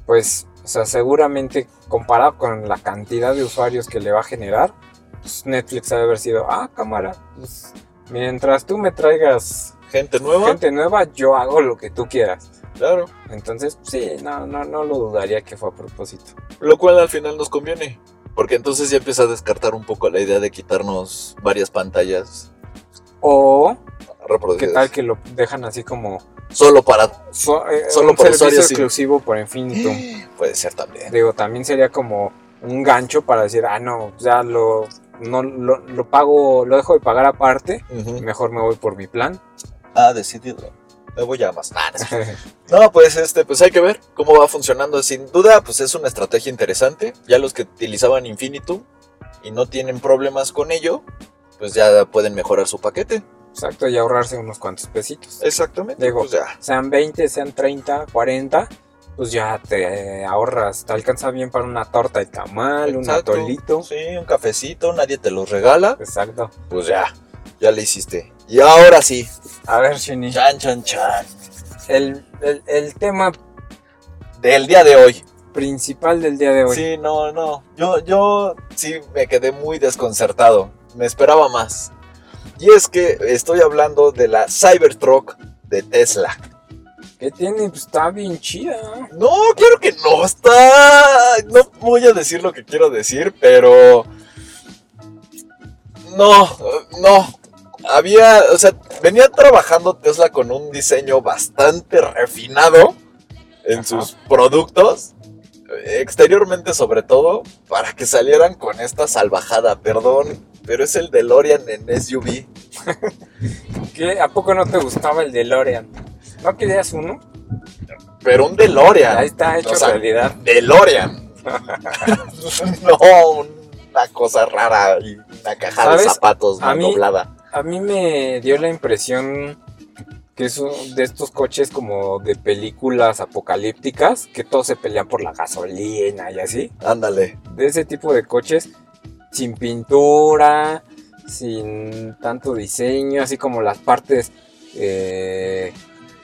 pues, o sea, seguramente comparado con la cantidad de usuarios que le va a generar, pues Netflix ha de haber sido, ah, cámara, pues, mientras tú me traigas Gente nueva. gente nueva, yo hago lo que tú quieras. Claro. Entonces, sí, no, no, no lo dudaría que fue a propósito. Lo cual al final nos conviene. Porque entonces ya empieza a descartar un poco la idea de quitarnos varias pantallas O, ¿qué reproducidas. tal que lo dejan así como Solo para. so- eh, Solo un servicio sí. exclusivo por Infinitum? Puede ser también. Digo, también sería como un gancho para decir, ah, no, ya lo, no, lo, lo pago, lo dejo de pagar aparte, mejor me voy por mi plan. Ah, decidido. Me voy a más. No, pues este, pues hay que ver cómo va funcionando. Sin duda, pues es una estrategia interesante. Ya los que utilizaban Infinitum y no tienen problemas con ello, pues ya pueden mejorar su paquete. Exacto, y ahorrarse unos cuantos pesitos. Exactamente. Digo, pues ya. Sean 20, sean 30, 40, pues ya te ahorras, te alcanza bien para una torta de tamal, un atolito. Sí, un cafecito, nadie te los regala. Exacto. Pues ya, ya le hiciste. Y ahora sí. A ver, Shini, Chan, chan, chan. el, el, el tema Del día de hoy. principal del día de hoy. Sí, no, no. Yo, yo sí me quedé muy desconcertado. Me esperaba más. Y es que estoy hablando de la Cybertruck de Tesla. ¿Qué tiene? Pues está bien chida. No, claro que no. Está. No voy a decir lo que quiero decir, pero. No, no. Había. O sea, venía trabajando Tesla con un diseño bastante refinado en Ajá. sus productos. Exteriormente, sobre todo, para que salieran con esta salvajada. Perdón, pero es el DeLorean en SUV. ¿Qué? ¿A poco no te gustaba el DeLorean? ¿No querías uno? Pero un DeLorean. Ahí está hecho O sea, realidad. DeLorean. no, una cosa rara y una caja de zapatos A mí- doblada. A mí me dio la impresión que es un- de estos coches como de películas apocalípticas, que todos se pelean por la gasolina y así. Ándale. De ese tipo de coches sin pintura, sin tanto diseño, así como las partes eh,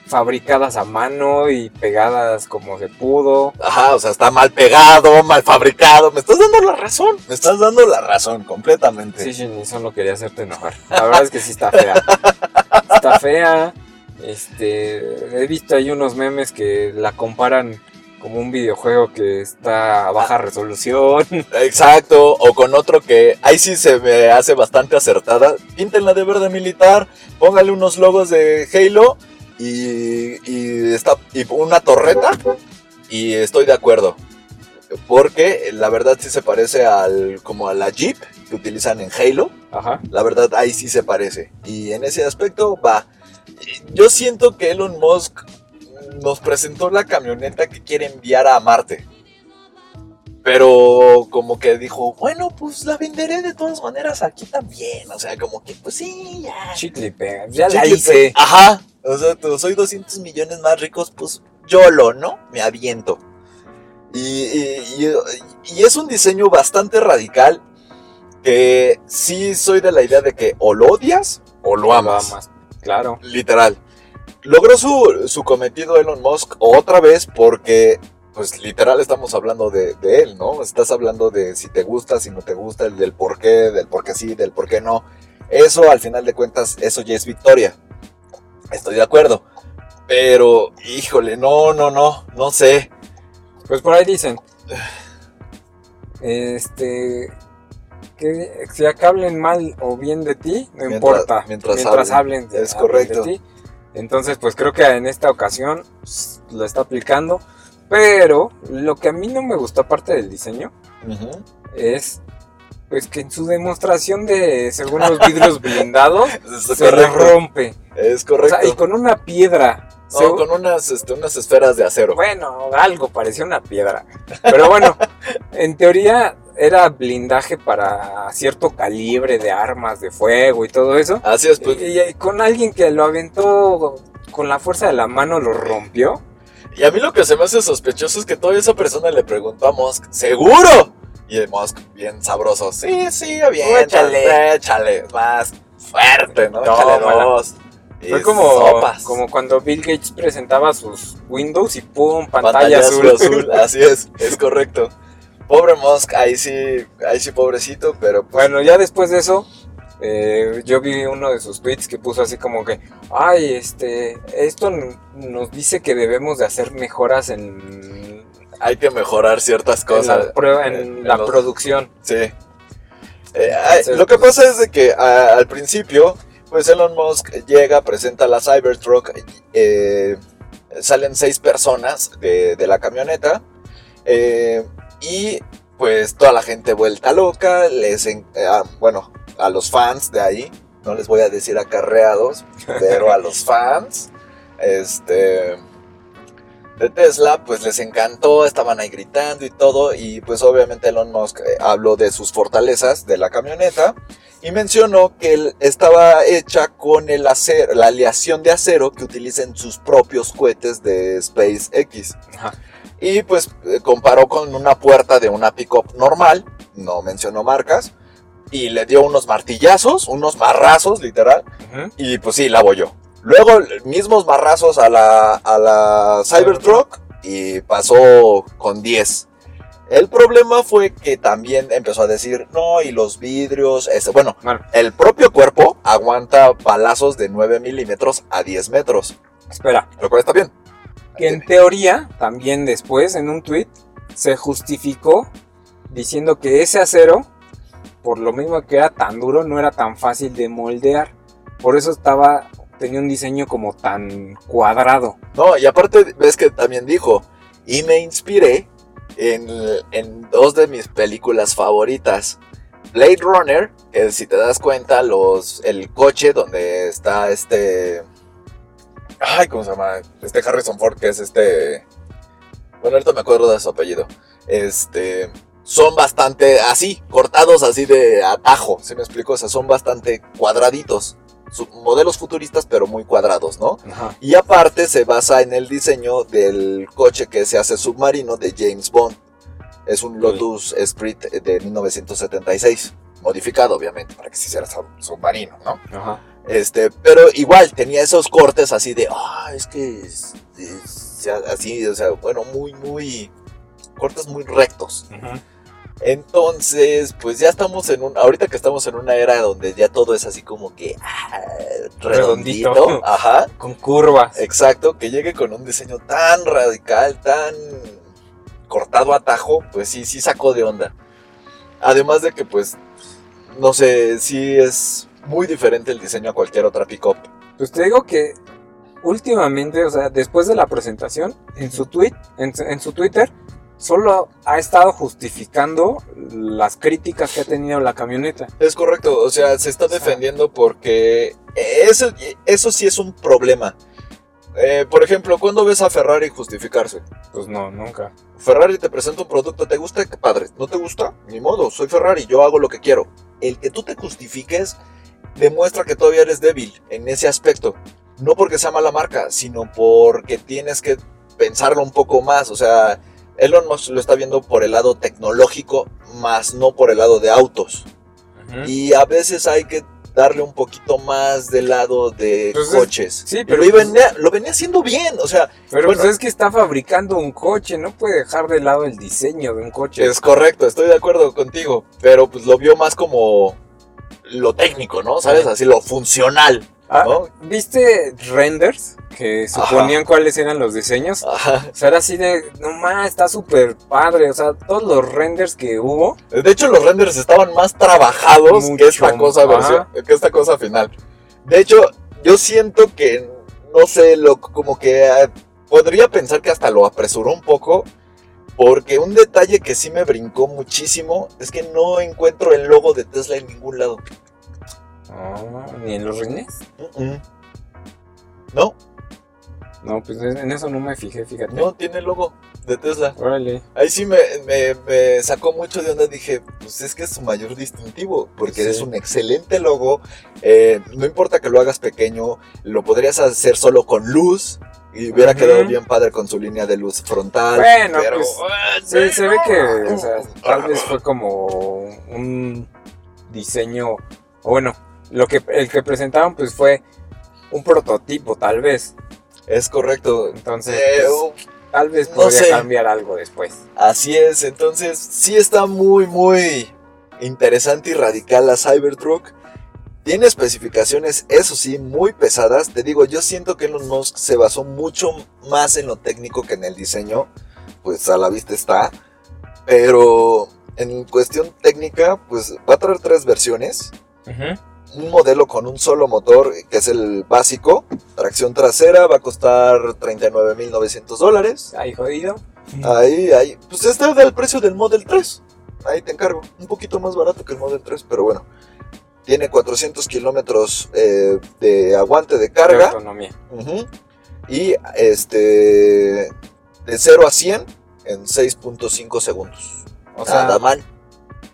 fabricadas a mano y pegadas como se pudo. Ajá, o sea, está mal pegado, mal fabricado. Me estás dando la razón. Me estás dando la razón completamente. Sí, Shinny, solo quería hacerte enojar. La verdad es que sí está fea. Está fea. Este, he visto ahí unos memes que la comparan como un videojuego que está a baja resolución. Exacto, o con otro que ahí sí se me hace bastante acertada. Píntenla de verde militar, póngale unos logos de Halo y, y, está, y una torreta. Y estoy de acuerdo. Porque la verdad sí se parece al como a la Jeep que utilizan en Halo. Ajá. La verdad ahí sí se parece. Y en ese aspecto va. Yo siento que Elon Musk nos presentó la camioneta que quiere enviar a Marte. Pero como que dijo, bueno, pues la venderé de todas maneras aquí también. O sea, como que, pues sí, ya. Chicle pega. Ya la Chicle, hice. Ajá. O sea, tú, soy 200 millones más ricos, pues yo lo, ¿no? Me aviento. Y, y- y- y es un diseño bastante radical que sí soy de la idea de que o lo odias o lo amas. Claro. Literal. Logró su, su cometido Elon Musk otra vez porque, pues literal estamos hablando de, de él, ¿no? Estás hablando de si te gusta, si no te gusta, el del por qué, del por qué sí, del por qué no. Eso al final de cuentas, eso ya es victoria. Estoy de acuerdo. Pero, híjole, no, no, no, no sé. Pues por ahí dicen. Este. Que sea que hablen mal o bien de ti, no Mientras- importa. mientras hablen, hablen. de, Es hablen correcto. de ti. Entonces, pues creo que en esta ocasión pues, lo está aplicando. Pero lo que a mí no me gustó, aparte del diseño, es pues que en su demostración de según los vidrios blindados Es se correcto. rompe. Es O correcto. sea, y con una piedra. No, Se- con unas, este, unas esferas de acero. Bueno, algo parecía una piedra. Pero bueno, en teoría era blindaje para cierto calibre de armas de fuego y todo eso. Así es, pues. Y, y con alguien que lo aventó con la fuerza de la mano lo rompió. Y a mí lo que se me hace sospechoso es que todavía esa persona le preguntó a Musk, ¿seguro? Y el Musk, bien sabroso, sí, sí, bien, Échale. échale, más fuerte, ¿no? Échale dos. Fue como, sopas. como cuando Bill Gates presentaba sus Windows y ¡pum! pantalla, Pantallazo azul. azul, así es, es correcto. Pobre Musk, ahí sí, ahí sí pobrecito, pero pues, Bueno, ya después de eso, eh, yo vi uno de sus tweets que puso así como que, ay, este, esto nos dice que debemos de hacer mejoras en, hay que mejorar ciertas en cosas. la, prueba- en en la los- producción. Sí. Eh, Entonces, lo que pues- pasa es de que a- al principio, pues Elon Musk llega, presenta la Cybertruck, eh, salen seis personas de, de la camioneta eh, y pues toda la gente vuelta loca, les, eh, ah, bueno, a los fans de ahí, no les voy a decir acarreados, pero a los fans, este de Tesla, pues les encantó, estaban ahí gritando y todo, y pues obviamente Elon Musk eh, habló de sus fortalezas de la camioneta y mencionó que él estaba hecha con el acero, la aleación de acero que utilizan sus propios cohetes de SpaceX. Ajá. Y pues eh, comparó con una puerta de una pickup normal, no mencionó marcas, y le dio unos martillazos, unos marrazos literal, y pues sí, la yo. Luego, mismos barrazos a la, a la Cybertruck y pasó con 10. El problema fue que también empezó a decir, no, y los vidrios, este, bueno, Bueno, el propio cuerpo aguanta balazos de 9 milímetros a 10 metros, espera, lo cual está bien. Que en teoría, también después en un tweet, se justificó diciendo que ese acero, por lo mismo que era tan duro, no era tan fácil de moldear. Por eso estaba, tenía un diseño como tan cuadrado. No, y aparte ves que también dijo, y me inspiré en, en dos de mis películas favoritas. Blade Runner, que si te das cuenta, los, el coche donde está este... Ay, ¿cómo se llama? Este Harrison Ford, que es este... Bueno, ahorita me acuerdo de su apellido. Este... Son bastante así, cortados así de atajo, ¿se me explico? O sea, son bastante cuadraditos. Modelos futuristas, pero muy cuadrados, ¿no? Ajá. Y aparte se basa en el diseño del coche que se hace submarino de James Bond. Es un Lotus Esprit de 1976. Modificado, obviamente, para que se hiciera sub- submarino, ¿no? Ajá. Este, pero igual tenía esos cortes así de, ah, es que es- es- así, o sea, bueno, muy, muy, cortes muy rectos. Entonces, pues ya estamos en un, ahorita que estamos en una era donde ya todo es así como que ah, redondito, Redondito. ajá, Con curvas. exacto, que llegue con un diseño tan radical, tan cortado a tajo, pues sí, sí sacó de onda. Además de que, pues, no sé, sí es muy diferente el diseño a cualquier otra pickup. Pues te digo que últimamente, o sea, después de la presentación, en su tweet, en, su- en su Twitter, solo ha estado justificando las críticas que ha tenido la camioneta. Es correcto, o sea, se está defendiendo porque eso, eso sí es un problema. Eh, por ejemplo, ¿cuándo ves a Ferrari justificarse? Pues no, nunca. Ferrari te presenta un producto, ¿te gusta? Qué padre. ¿No te gusta? Ni modo, soy Ferrari, yo hago lo que quiero. El que tú te justifiques demuestra que todavía eres débil en ese aspecto. No porque sea mala marca, sino porque tienes que pensarlo un poco más. O sea, Elon Musk lo está viendo por el lado tecnológico, más no por el lado de autos. Y a veces hay que darle un poquito más del lado de Pues es- coches. sí, Y pero lo, pues- venía, lo venía haciendo bien. O sea, Pero bueno. pues es que está fabricando un coche, no puede dejar de lado el diseño de un coche. Es correcto, estoy de acuerdo contigo, pero pues lo vio más como lo técnico, ¿no? ¿Sabes? Así lo funcional, Ah, ¿no? ¿Viste renders? Que suponían cuáles eran los diseños. Ajá. O sea, era así de, no más, está súper padre. O sea, todos los renders que hubo. De hecho, los renders estaban más trabajados que esta cosa versión, que esta cosa final. De hecho, yo siento que, no sé, lo, como que eh, podría pensar que hasta lo apresuró un poco. Porque un detalle que sí me brincó muchísimo es que no encuentro el logo de Tesla en ningún lado. Ah, Ni en los rines. No, No, pues en eso no me fijé, fíjate. no tiene logo de Tesla. Órale. Ahí sí me, me- me sacó mucho de onda. Dije, pues es que es su mayor distintivo, porque Sí. es un excelente logo. eh, no importa que lo hagas pequeño, lo podrías hacer solo con luz. Y hubiera quedado bien padre con su línea de luz frontal. Bueno, pero, pues, ah, Sí, se ve que, o sea, tal vez fue como un diseño, o bueno, lo que el que presentaron pues fue un prototipo, tal vez. Es correcto. Entonces, Eh, pues, tal vez no podría sé. cambiar algo después. Así es, entonces sí está muy, muy interesante y radical la Cybertruck. Tiene especificaciones, eso sí, muy pesadas. Te digo, yo siento que Elon Musk se basó mucho más en lo técnico que en el diseño. Pues a la vista está. Pero en cuestión técnica, pues va a traer tres versiones. Un modelo con un solo motor, que es el básico. Tracción trasera, va a costar 39.900 dólares. Ahí jodido. Ahí, ahí. Pues está del precio del Model 3. Ahí te encargo. Un poquito más barato que el Model 3, pero bueno. Tiene 400 kilómetros eh, de aguante de De carga. autonomía. Ujú. Y este. De 0 a 100 en 6.5 segundos. O sea, Nada mal.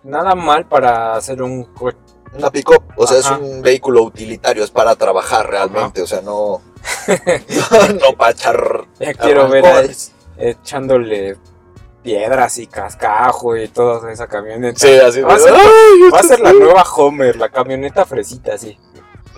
nada mal para hacer un coche. Una pick-up. O sea, Ajá. es un vehículo utilitario. Es para trabajar realmente. O sea, no. no, para echar. Ya quiero ver ahí echándole piedras y cascajo y toda esa camioneta. Sí, así Va a ser- ¡Ay, Va a ser la nueva Homer, la camioneta fresita, sí.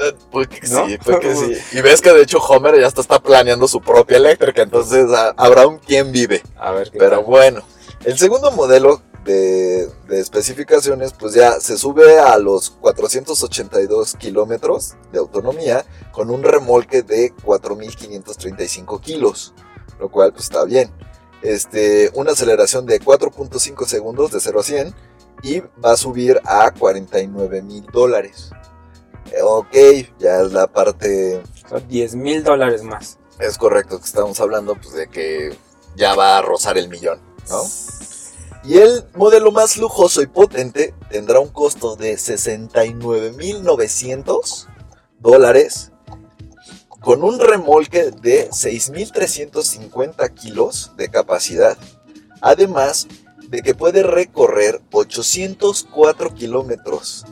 Eh, Pues que ¿No? sí, pues que sí. Y ves que de hecho Homer ya está planeando su propia eléctrica, entonces ah, habrá un quien vive. A ver qué Pero tal. bueno, el segundo modelo de, de especificaciones, pues ya se sube a los 482 kilómetros de autonomía con un remolque de 4.535 kilos, lo cual pues está bien. Este, una aceleración de 4.5 segundos de 0 a 100 y va a subir a 49 mil dólares. Eh, Ok, ya es la parte Son 10 mil dólares más. es correcto que estamos hablando pues, de que ya va a rozar el millón, ¿no? Y el modelo más lujoso y potente tendrá un costo de 69.900 dólares con un remolque de 6.350 kilos de capacidad. Además de que puede recorrer 804 kilómetros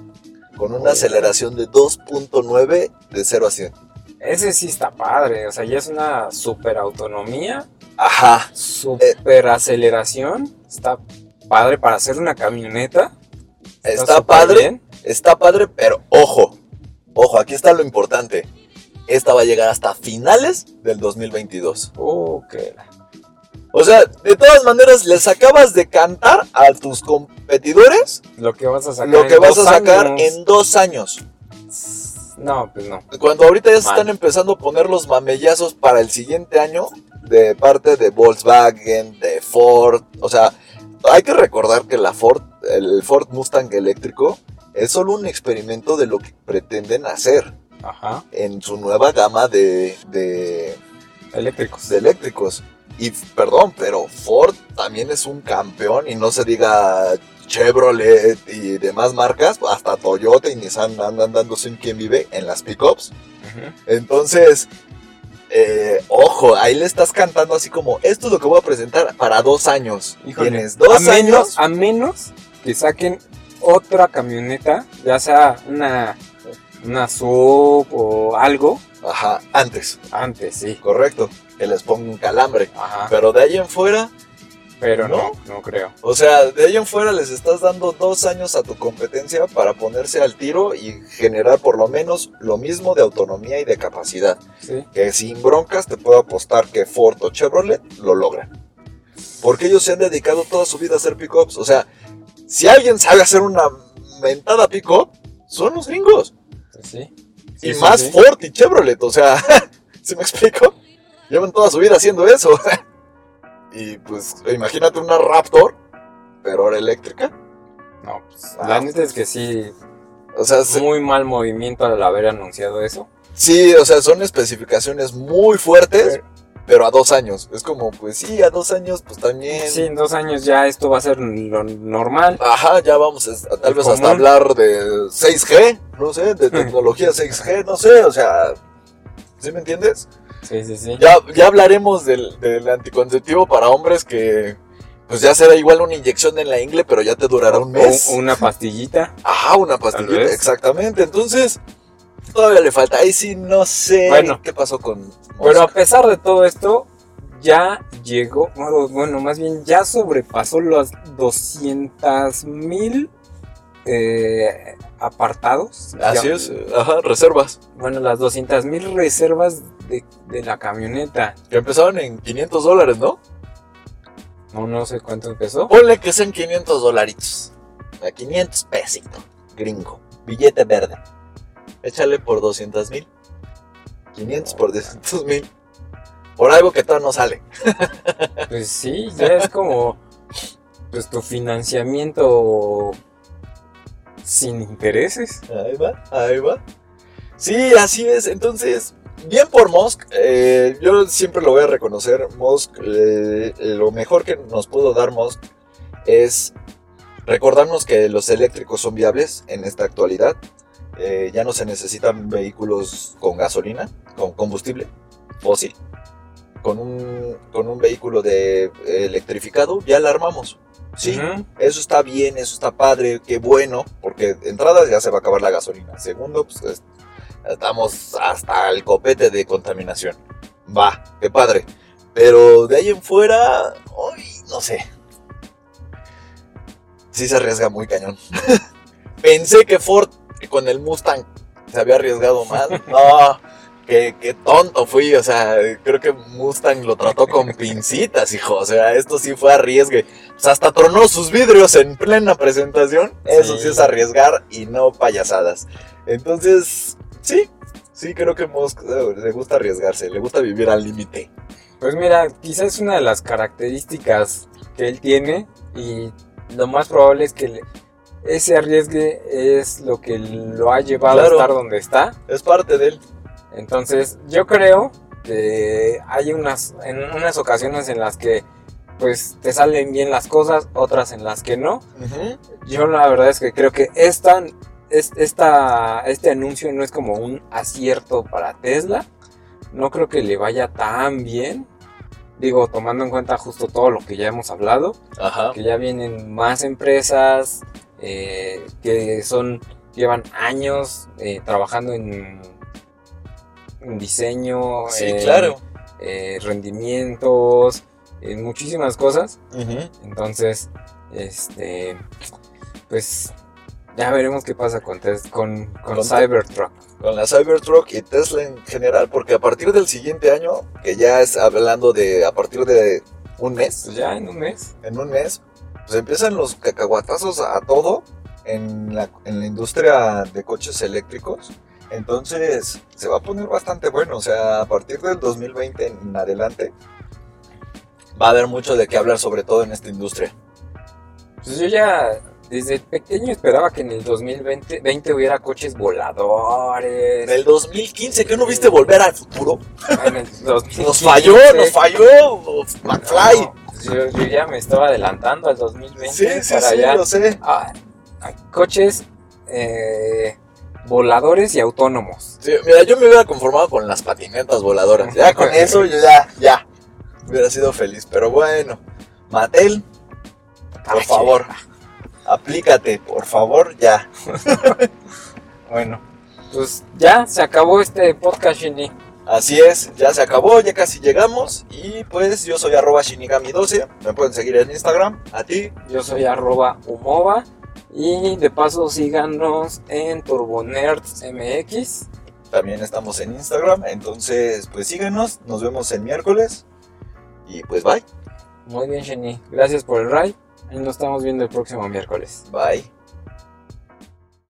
con una Oye. aceleración de 2.9 de 0 a 100. Ese sí está padre, o sea, ya es una super autonomía, Ajá, super aceleración. Está padre para hacer una camioneta. está padre. bien. Está padre, pero ojo, ojo, aquí está lo importante. Esta va a llegar hasta finales del 2022. Uh, que la- O sea, de todas maneras, les acabas de cantar a tus competidores Lo que vas a sacar. lo que en vas a dos sacar años. en dos años. No, pues no. Cuando ahorita ya se están empezando a poner los mamellazos para el siguiente año de parte de Volkswagen, de Ford. O sea, hay que recordar que la Ford, el Ford Mustang eléctrico, es solo un experimento de lo que pretenden hacer. Ajá. en su nueva gama de, de, Eléctricos. de eléctricos. Y perdón, pero Ford también es un campeón y no se diga Chevrolet y demás marcas, hasta Toyota y Nissan andan dándose un quien vive en las pickups. Entonces, eh, ojo, ahí le estás cantando así como, esto es lo que voy a presentar para dos años. Híjole, Tienes dos a menos, años. a menos que saquen otra camioneta, ya sea una, una sub o algo, Ajá, antes, antes, sí. correcto. Que les ponga un calambre. Ajá. Pero de ahí en fuera, Pero no, ¿no? no creo. o sea, de ahí en fuera les estás dando dos años a tu competencia para ponerse al tiro y generar por lo menos lo mismo de autonomía y de capacidad. Sí. Que sin broncas te puedo apostar que Ford o Chevrolet lo logran. Porque ellos se han dedicado toda su vida a hacer pickups. O sea, si alguien sabe hacer una mentada pickup, son los gringos. Pues sí. y Sí, más. Ford y Chevrolet. O sea, ¿se me explico? Llevan toda su vida haciendo eso. y pues imagínate una Raptor, pero ahora eléctrica. No, pues, Ah. la neta es que sí, O sea, se- muy mal movimiento al haber anunciado eso. sí, o sea, son especificaciones muy fuertes, Pero- pero a dos años. Es como, pues sí, a dos años, pues también. Sí, en dos años ya esto va a ser lo normal. Ajá, ya vamos a, tal El vez hasta hablar de 6G, no sé, de tecnología 6G, no sé, o sea, ¿sí me entiendes? Sí, sí, sí. Ya, ya hablaremos del, del anticonceptivo para hombres que pues ya será igual una inyección en la ingle, pero ya te durará un mes. O una pastillita. Ajá, una pastillita, exactamente. Entonces, todavía le falta. Ahí sí no sé Bueno. qué pasó con Pero a pesar de todo esto, ya llegó, bueno, más bien ya sobrepasó los 200 mil eh, apartados. Así Ya- es, ajá, reservas. Bueno, las 200 mil reservas de, de la camioneta. Que empezaron en 500 dólares, ¿no? No, no sé cuánto empezó. Ponle que sean 500 dolaritos. A 500 pesitos. Gringo. Billete verde. Échale por 200 mil. 500 por 200 mil. Por algo que todavía no sale. Pues sí, ya es como pues tu financiamiento sin intereses. Ahí va, ahí va. Sí, así es. Entonces, bien por Musk. eh, yo siempre lo voy a reconocer. Musk, eh, lo mejor que nos pudo dar Musk es recordarnos que los eléctricos son viables en esta actualidad. Eh, ya no se necesitan vehículos con gasolina, con combustible fósil. Con un, con un vehículo de electrificado ya la armamos. Sí, eso está bien, eso está padre, qué bueno, porque de entrada ya se va a acabar la gasolina. Segundo, pues es- estamos hasta el copete de contaminación. Va, qué padre. Pero de ahí en fuera, uy, no sé. Sí se arriesga muy cañón. Pensé que Ford con el Mustang se había arriesgado más. No, qué, qué tonto fui. O sea, creo que Mustang lo trató con pincitas, hijo. O sea, esto sí fue arriesgue. O sea, hasta tronó sus vidrios en plena presentación. Eso sí, Sí. es arriesgar y no payasadas. Entonces, sí, sí creo que Musk eh, le gusta arriesgarse, le gusta vivir al límite. Pues mira, quizás una de las características que él tiene y lo más probable es que le- ese arriesgue es lo que lo ha llevado Claro. a estar donde está. Es parte de él. Entonces, yo creo que hay unas en unas ocasiones en las que pues te salen bien las cosas, otras en las que no. Yo la verdad es que creo que esta, es- esta, este anuncio no es como un acierto para Tesla. No creo que le vaya tan bien. Digo, tomando en cuenta justo todo lo que ya hemos hablado, Ajá. que ya vienen más empresas eh, que son llevan años eh, trabajando en diseño, Sí, en, claro. eh, rendimientos, en muchísimas cosas. Entonces, este, pues ya veremos qué pasa con, Tes- con, con Con- Cybertruck. con la Cybertruck y Tesla en general, porque a partir del siguiente año, que ya es hablando de a partir de un mes, Pues ya en un mes. en un mes, pues empiezan los cacahuatazos a todo en la, en la industria de coches eléctricos. Entonces se va a poner bastante bueno, o sea, a partir del 2020 en adelante va a haber mucho de qué hablar, sobre todo en esta industria. Pues yo ya desde pequeño esperaba que en el 2020 20 hubiera coches voladores. En el 2015, ¿qué no viste volver al futuro? En el 2015. Nos falló, nos falló, McFly. No, pues yo, yo ya me estaba adelantando al 2020 Sí, sí, para sí, ya lo sé. Ah, ah, coches eh, voladores y autónomos. Sí, mira, yo me hubiera conformado con las patinetas voladoras. Ya con eso, yo ya, ya. Hubiera sido feliz. Pero bueno, Mattel, por Ay, favor, aplícate, por favor, ya. Bueno, pues ya se acabó este podcast, Shinny. Así es, ya se acabó, ya casi llegamos. Y pues yo soy arroba shinigami12. Me pueden seguir en Instagram. A ti, Yo soy arroba humova. Y de paso síganos en Turbonerds MX. también estamos en Instagram. Entonces, pues síguenos. Nos vemos el miércoles. Y pues bye. Muy bien, Shinny. Gracias por el ride. Y nos estamos viendo el próximo miércoles. Bye.